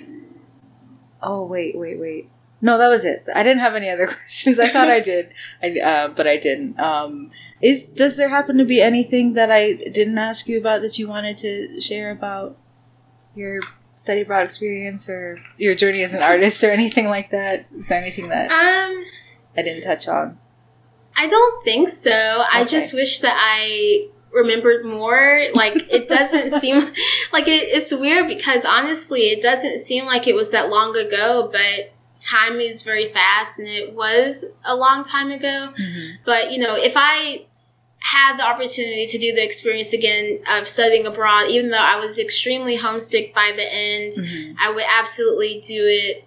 oh wait, wait, wait. No, that was it. I didn't have any other questions. I thought I did, I, uh, but I didn't. Um, is does there happen to be anything that I didn't ask you about that you wanted to share about your study abroad experience or your journey as an artist or anything like that? Is there anything that um I didn't touch on? I don't think so. Okay. I just wish that I remembered more. Like it doesn't seem like it, it's weird because honestly, it doesn't seem like it was that long ago, but time is very fast and it was a long time ago. Mm-hmm. But, you know, if I had the opportunity to do the experience again of studying abroad, even though I was extremely homesick by the end, mm-hmm. I would absolutely do it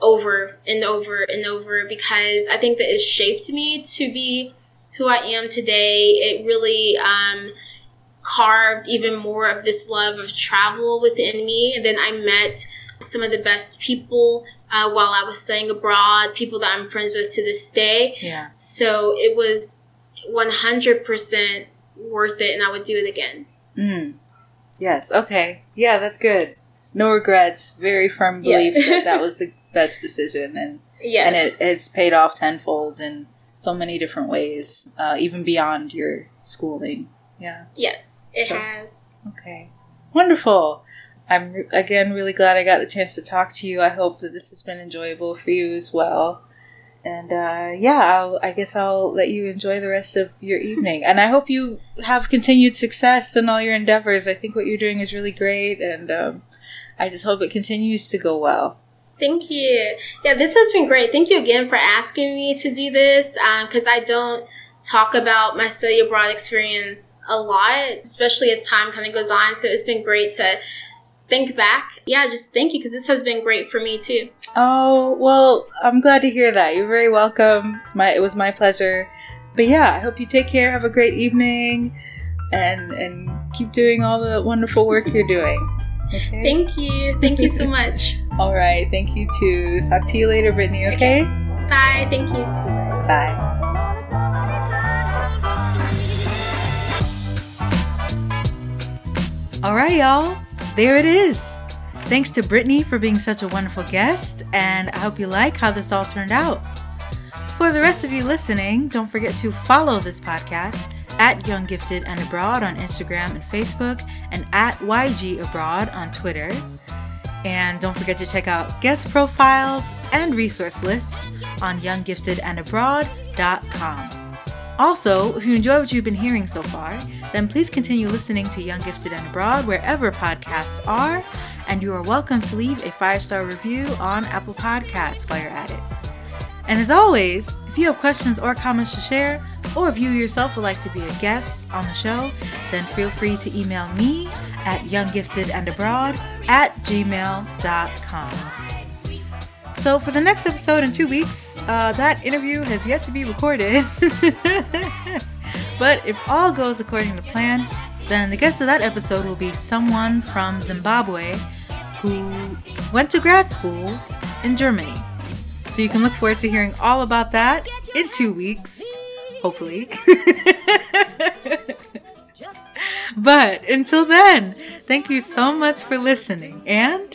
over and over and over because I think that it shaped me to be who I am today. It really um, carved even more of this love of travel within me. And then I met some of the best people uh, while I was studying abroad, people that I'm friends with to this day. Yeah. So it was 100% worth it and I would do it again. Mm. Yes. Okay. Yeah, that's good. No regrets. Very firm belief yeah. that that was the best decision, and yes. and it has paid off tenfold in so many different ways, uh, even beyond your schooling. Yeah. Yes, it so, has. Okay. Wonderful. I'm re- again really glad I got the chance to talk to you. I hope that this has been enjoyable for you as well. And uh, yeah, I'll, I guess I'll let you enjoy the rest of your evening. And I hope you have continued success in all your endeavors. I think what you're doing is really great, and um, I just hope it continues to go well. Thank you. Yeah, this has been great. Thank you again for asking me to do this because um, I don't talk about my study abroad experience a lot, especially as time kind of goes on. So it's been great to think back. Yeah, just thank you because this has been great for me too. Oh, well, I'm glad to hear that. You're very welcome. It's my it was my pleasure. But yeah, I hope you take care. Have a great evening and and keep doing all the wonderful work you're doing. Okay? Thank you. Thank you so much. all right. Thank you too. Talk to you later, Brittany, okay? okay. Bye. Thank you. Bye. All right, y'all. There it is. Thanks to Brittany for being such a wonderful guest, and I hope you like how this all turned out. For the rest of you listening, don't forget to follow this podcast at Young Gifted and Abroad on Instagram and Facebook, and at YG Abroad on Twitter. And don't forget to check out guest profiles and resource lists on younggiftedandabroad.com. Also, if you enjoy what you've been hearing so far, then please continue listening to Young Gifted and Abroad wherever podcasts are, and you are welcome to leave a five star review on Apple Podcasts while you're at it. And as always, if you have questions or comments to share, or if you yourself would like to be a guest on the show, then feel free to email me at younggiftedandabroad at gmail.com. So for the next episode in two weeks, uh, that interview has yet to be recorded. but if all goes according to plan, then the guest of that episode will be someone from Zimbabwe who went to grad school in Germany. So you can look forward to hearing all about that in two weeks, hopefully. but until then, thank you so much for listening and